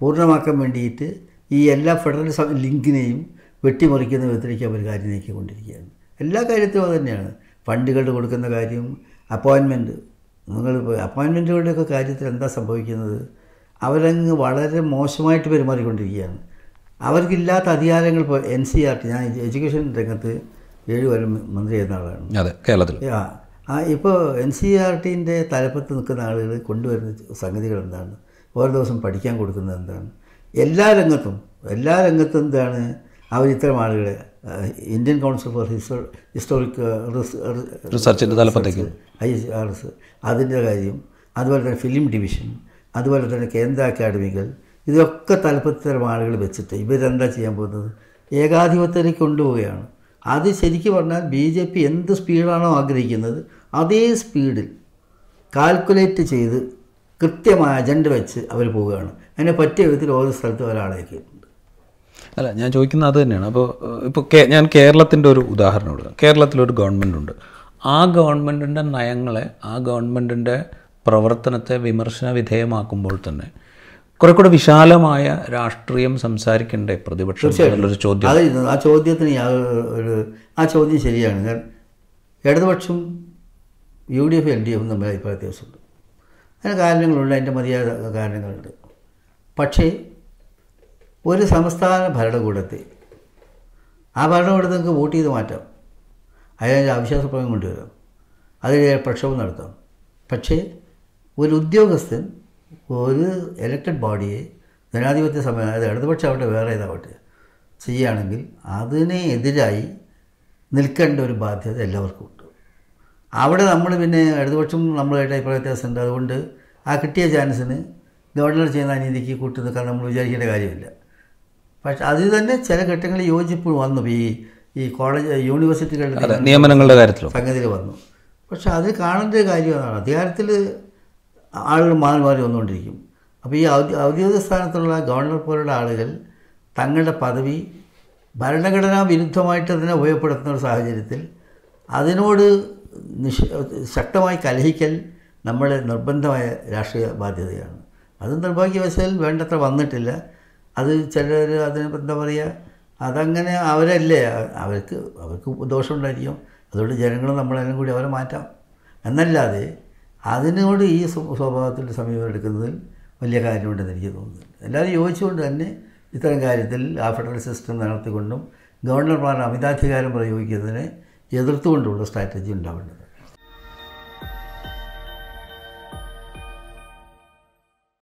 പൂർണമാക്കാൻ വേണ്ടിയിട്ട് ഈ എല്ലാ ഫെഡറൽ ലിങ്കിനെയും വെട്ടിമറിക്കുന്ന വിധത്തിലേക്ക് അവർ കാര്യം നീക്കിക്കൊണ്ടിരിക്കുകയാണ് എല്ലാ കാര്യത്തിലും അത് തന്നെയാണ്. ഫണ്ടുകൾ കൊടുക്കുന്ന കാര്യം അപ്പോയിൻമെന്റ് നിങ്ങൾ അപ്പോയിൻമെന്റുകളുടെയൊക്കെ കാര്യത്തിൽ എന്താ സംഭവിക്കുന്നത്? അവരങ്ങ് വളരെ മോശമായിട്ട് പെരുമാറിക്കൊണ്ടിരിക്കുകയാണ്. അവർക്കില്ലാത്ത അധികാരങ്ങൾ ഇപ്പോൾ എൻ സി ആർ ടി ഞാൻ എഡ്യൂക്കേഷൻ രംഗത്ത് ഏഴ് കൊല്ലം മന്ത്രി ചെയ്യുന്ന ആളാണ്. അതെ കേരളത്തിൽ. ആ ഇപ്പോൾ എൻ സി ആർ ടീന്റെ തലപ്പത്ത് നിൽക്കുന്ന ആളുകൾ കൊണ്ടുവരുന്ന സംഗതികൾ എന്താണ്? ഓരോ ദിവസം പഠിക്കാൻ കൊടുക്കുന്നത് എന്താണ്? എല്ലാ രംഗത്തും എല്ലാ രംഗത്തും എന്താണ്? അവർ ഇത്തരം ആളുകളെ Indian council for histo historic റിസർച്ചിന്റെ തലപ്പത്തേക്ക്. ഐ എസ് ആർ എസ് അതിന്റെ കാര്യം അതുപോലെ തന്നെ ഫിലിം ഡിവിഷൻ അതുപോലെ തന്നെ കേന്ദ്ര അക്കാഡമികൾ ഇതൊക്കെ തലപ്പത്തരം ആളുകൾ വെച്ചിട്ട് ഇവരെന്താ ചെയ്യാൻ പോകുന്നത്? ഏകാധിപത്യത്തിലേക്ക് കൊണ്ടുപോവുകയാണ്. അത് ശരിക്കും പറഞ്ഞാൽ ബി ജെ പി എന്ത് സ്പീഡാണോ ആഗ്രഹിക്കുന്നത് അതേ സ്പീഡിൽ കാൽക്കുലേറ്റ് ചെയ്ത് കൃത്യമായ അജണ്ട വെച്ച് അവർ പോവുകയാണ്. അതിനെ പറ്റിയ വിധത്തിൽ ഓരോ സ്ഥലത്തും ഒരാളേക്കുണ്ട് അല്ല ഞാൻ ചോദിക്കുന്നത് അത് തന്നെയാണ്. അപ്പോൾ ഇപ്പോൾ കേ ഞാൻ കേരളത്തിന്റെ ഒരു ഉദാഹരണം കൊടുക്കാം കേരളത്തിലൊരു ഗവൺമെന്റ് ഉണ്ട്. ആ ഗവൺമെന്റിന്റെ നയങ്ങളെ ആ ഗവൺമെന്റിന്റെ പ്രവർത്തനത്തെ വിമർശന വിധേയമാക്കുമ്പോൾ തന്നെ കുറെ കൂടെ വിശാലമായ രാഷ്ട്രീയം സംസാരിക്കണ്ടേ പ്രതിപക്ഷം എന്നുള്ളൊരു ചോദ്യം. അത് ആ ചോദ്യത്തിന് ഒരു ആ ചോദ്യം ശരിയാണ്. കാരണം ഇടതുപക്ഷം U D F L D എഫും തമ്മിൽ അഭിപ്രായ വ്യത്യാസമുണ്ട്. അതിന് കാരണങ്ങളുണ്ട് അതിന്റെ മതിയായ കാരണങ്ങളുണ്ട്. പക്ഷേ ഒരു സംസ്ഥാന ഭരണകൂടത്തെ. ആ ഭരണകൂടത്തെ നിങ്ങൾക്ക് വോട്ട് ചെയ്ത് മാറ്റാം. അതിനെ അവിശ്വാസ പ്രമേയം കൊണ്ടുവരാം അതിൽ പ്രക്ഷോഭം നടത്താം. പക്ഷേ ഒരു ഉദ്യോഗസ്ഥൻ ഒരു ഇലക്റ്റഡ് ബോഡിയെ ജനാധിപത്യ സമയം ഇടതുപക്ഷം ആവട്ടെ വേറെ ഏതാവട്ടെ ചെയ്യുകയാണെങ്കിൽ അതിനെ എതിരായി നിൽക്കേണ്ട ഒരു ബാധ്യത എല്ലാവർക്കും ഉണ്ട്. അവിടെ നമ്മൾ പിന്നെ ഇടതുപക്ഷം നമ്മളായിട്ട് അഭിപ്രായ വ്യത്യാസമുണ്ട്. അതുകൊണ്ട് ആ കിട്ടിയ ചാൻസിന് ഗവർണർ ചെയ്യുന്ന അനീതിക്ക് കൂട്ടി നിൽക്കാൻ നമ്മൾ വിചാരിക്കേണ്ട കാര്യമില്ല. പക്ഷെ അതിൽ തന്നെ ചില ഘട്ടങ്ങളിൽ യോജിപ്പ് വന്നു. ഈ ഈ കോളേജ് യൂണിവേഴ്സിറ്റികളുടെ നിയമനങ്ങളുടെ കാര്യത്തിൽ സംഗതിയിൽ വന്നു. പക്ഷെ അത് കാണേണ്ട ഒരു കാര്യം അതാണ് അധികാരത്തിൽ ആളുകൾ മാറി മാറി വന്നുകൊണ്ടിരിക്കും. അപ്പോൾ ഈ ഔദ്യോഗിക സ്ഥാനത്തുള്ള ഗവർണർ പോലുള്ള ആളുകൾ തങ്ങളുടെ പദവി ഭരണഘടനാ വിരുദ്ധമായിട്ട് അതിനെ ഉപയോഗപ്പെടുത്തുന്ന ഒരു സാഹചര്യത്തിൽ അതിനോട് നിഷ ശക്തമായി കലഹിക്കൽ നമ്മുടെ നിർബന്ധമായ രാഷ്ട്രീയ ബാധ്യതയാണ്. അത് നിർഭാഗ്യവശാൽ വേണ്ടത്ര വന്നിട്ടില്ല. അത് ചിലർ അതിന് എന്താ പറയുക അതങ്ങനെ അവരല്ലേ അവർക്ക് അവർക്ക് ദോഷമുണ്ടായിരിക്കും. അതുകൊണ്ട് ജനങ്ങൾ നമ്മളെല്ലാം കൂടി അവരെ മാറ്റാം. എന്നല്ലാതെ അതിനോട് ഈ സ്വ- സ്വഭാവത്തിൽ സമീപം എടുക്കുന്നതിൽ വലിയ കാര്യമുണ്ടെന്ന് എനിക്ക് തോന്നുന്നുണ്ട് എല്ലാവരും യോജിച്ചുകൊണ്ട് തന്നെ ഇത്തരം കാര്യത്തിൽ ആ ഫെഡറൽ സിസ്റ്റം നടത്തിക്കൊണ്ടും ഗവർണർമാർ അമിതാധികാരം പ്രയോഗിക്കുന്നതിനെ എതിർത്തുകൊണ്ടുള്ള സ്ട്രാറ്റജി ഉണ്ടാവേണ്ടത്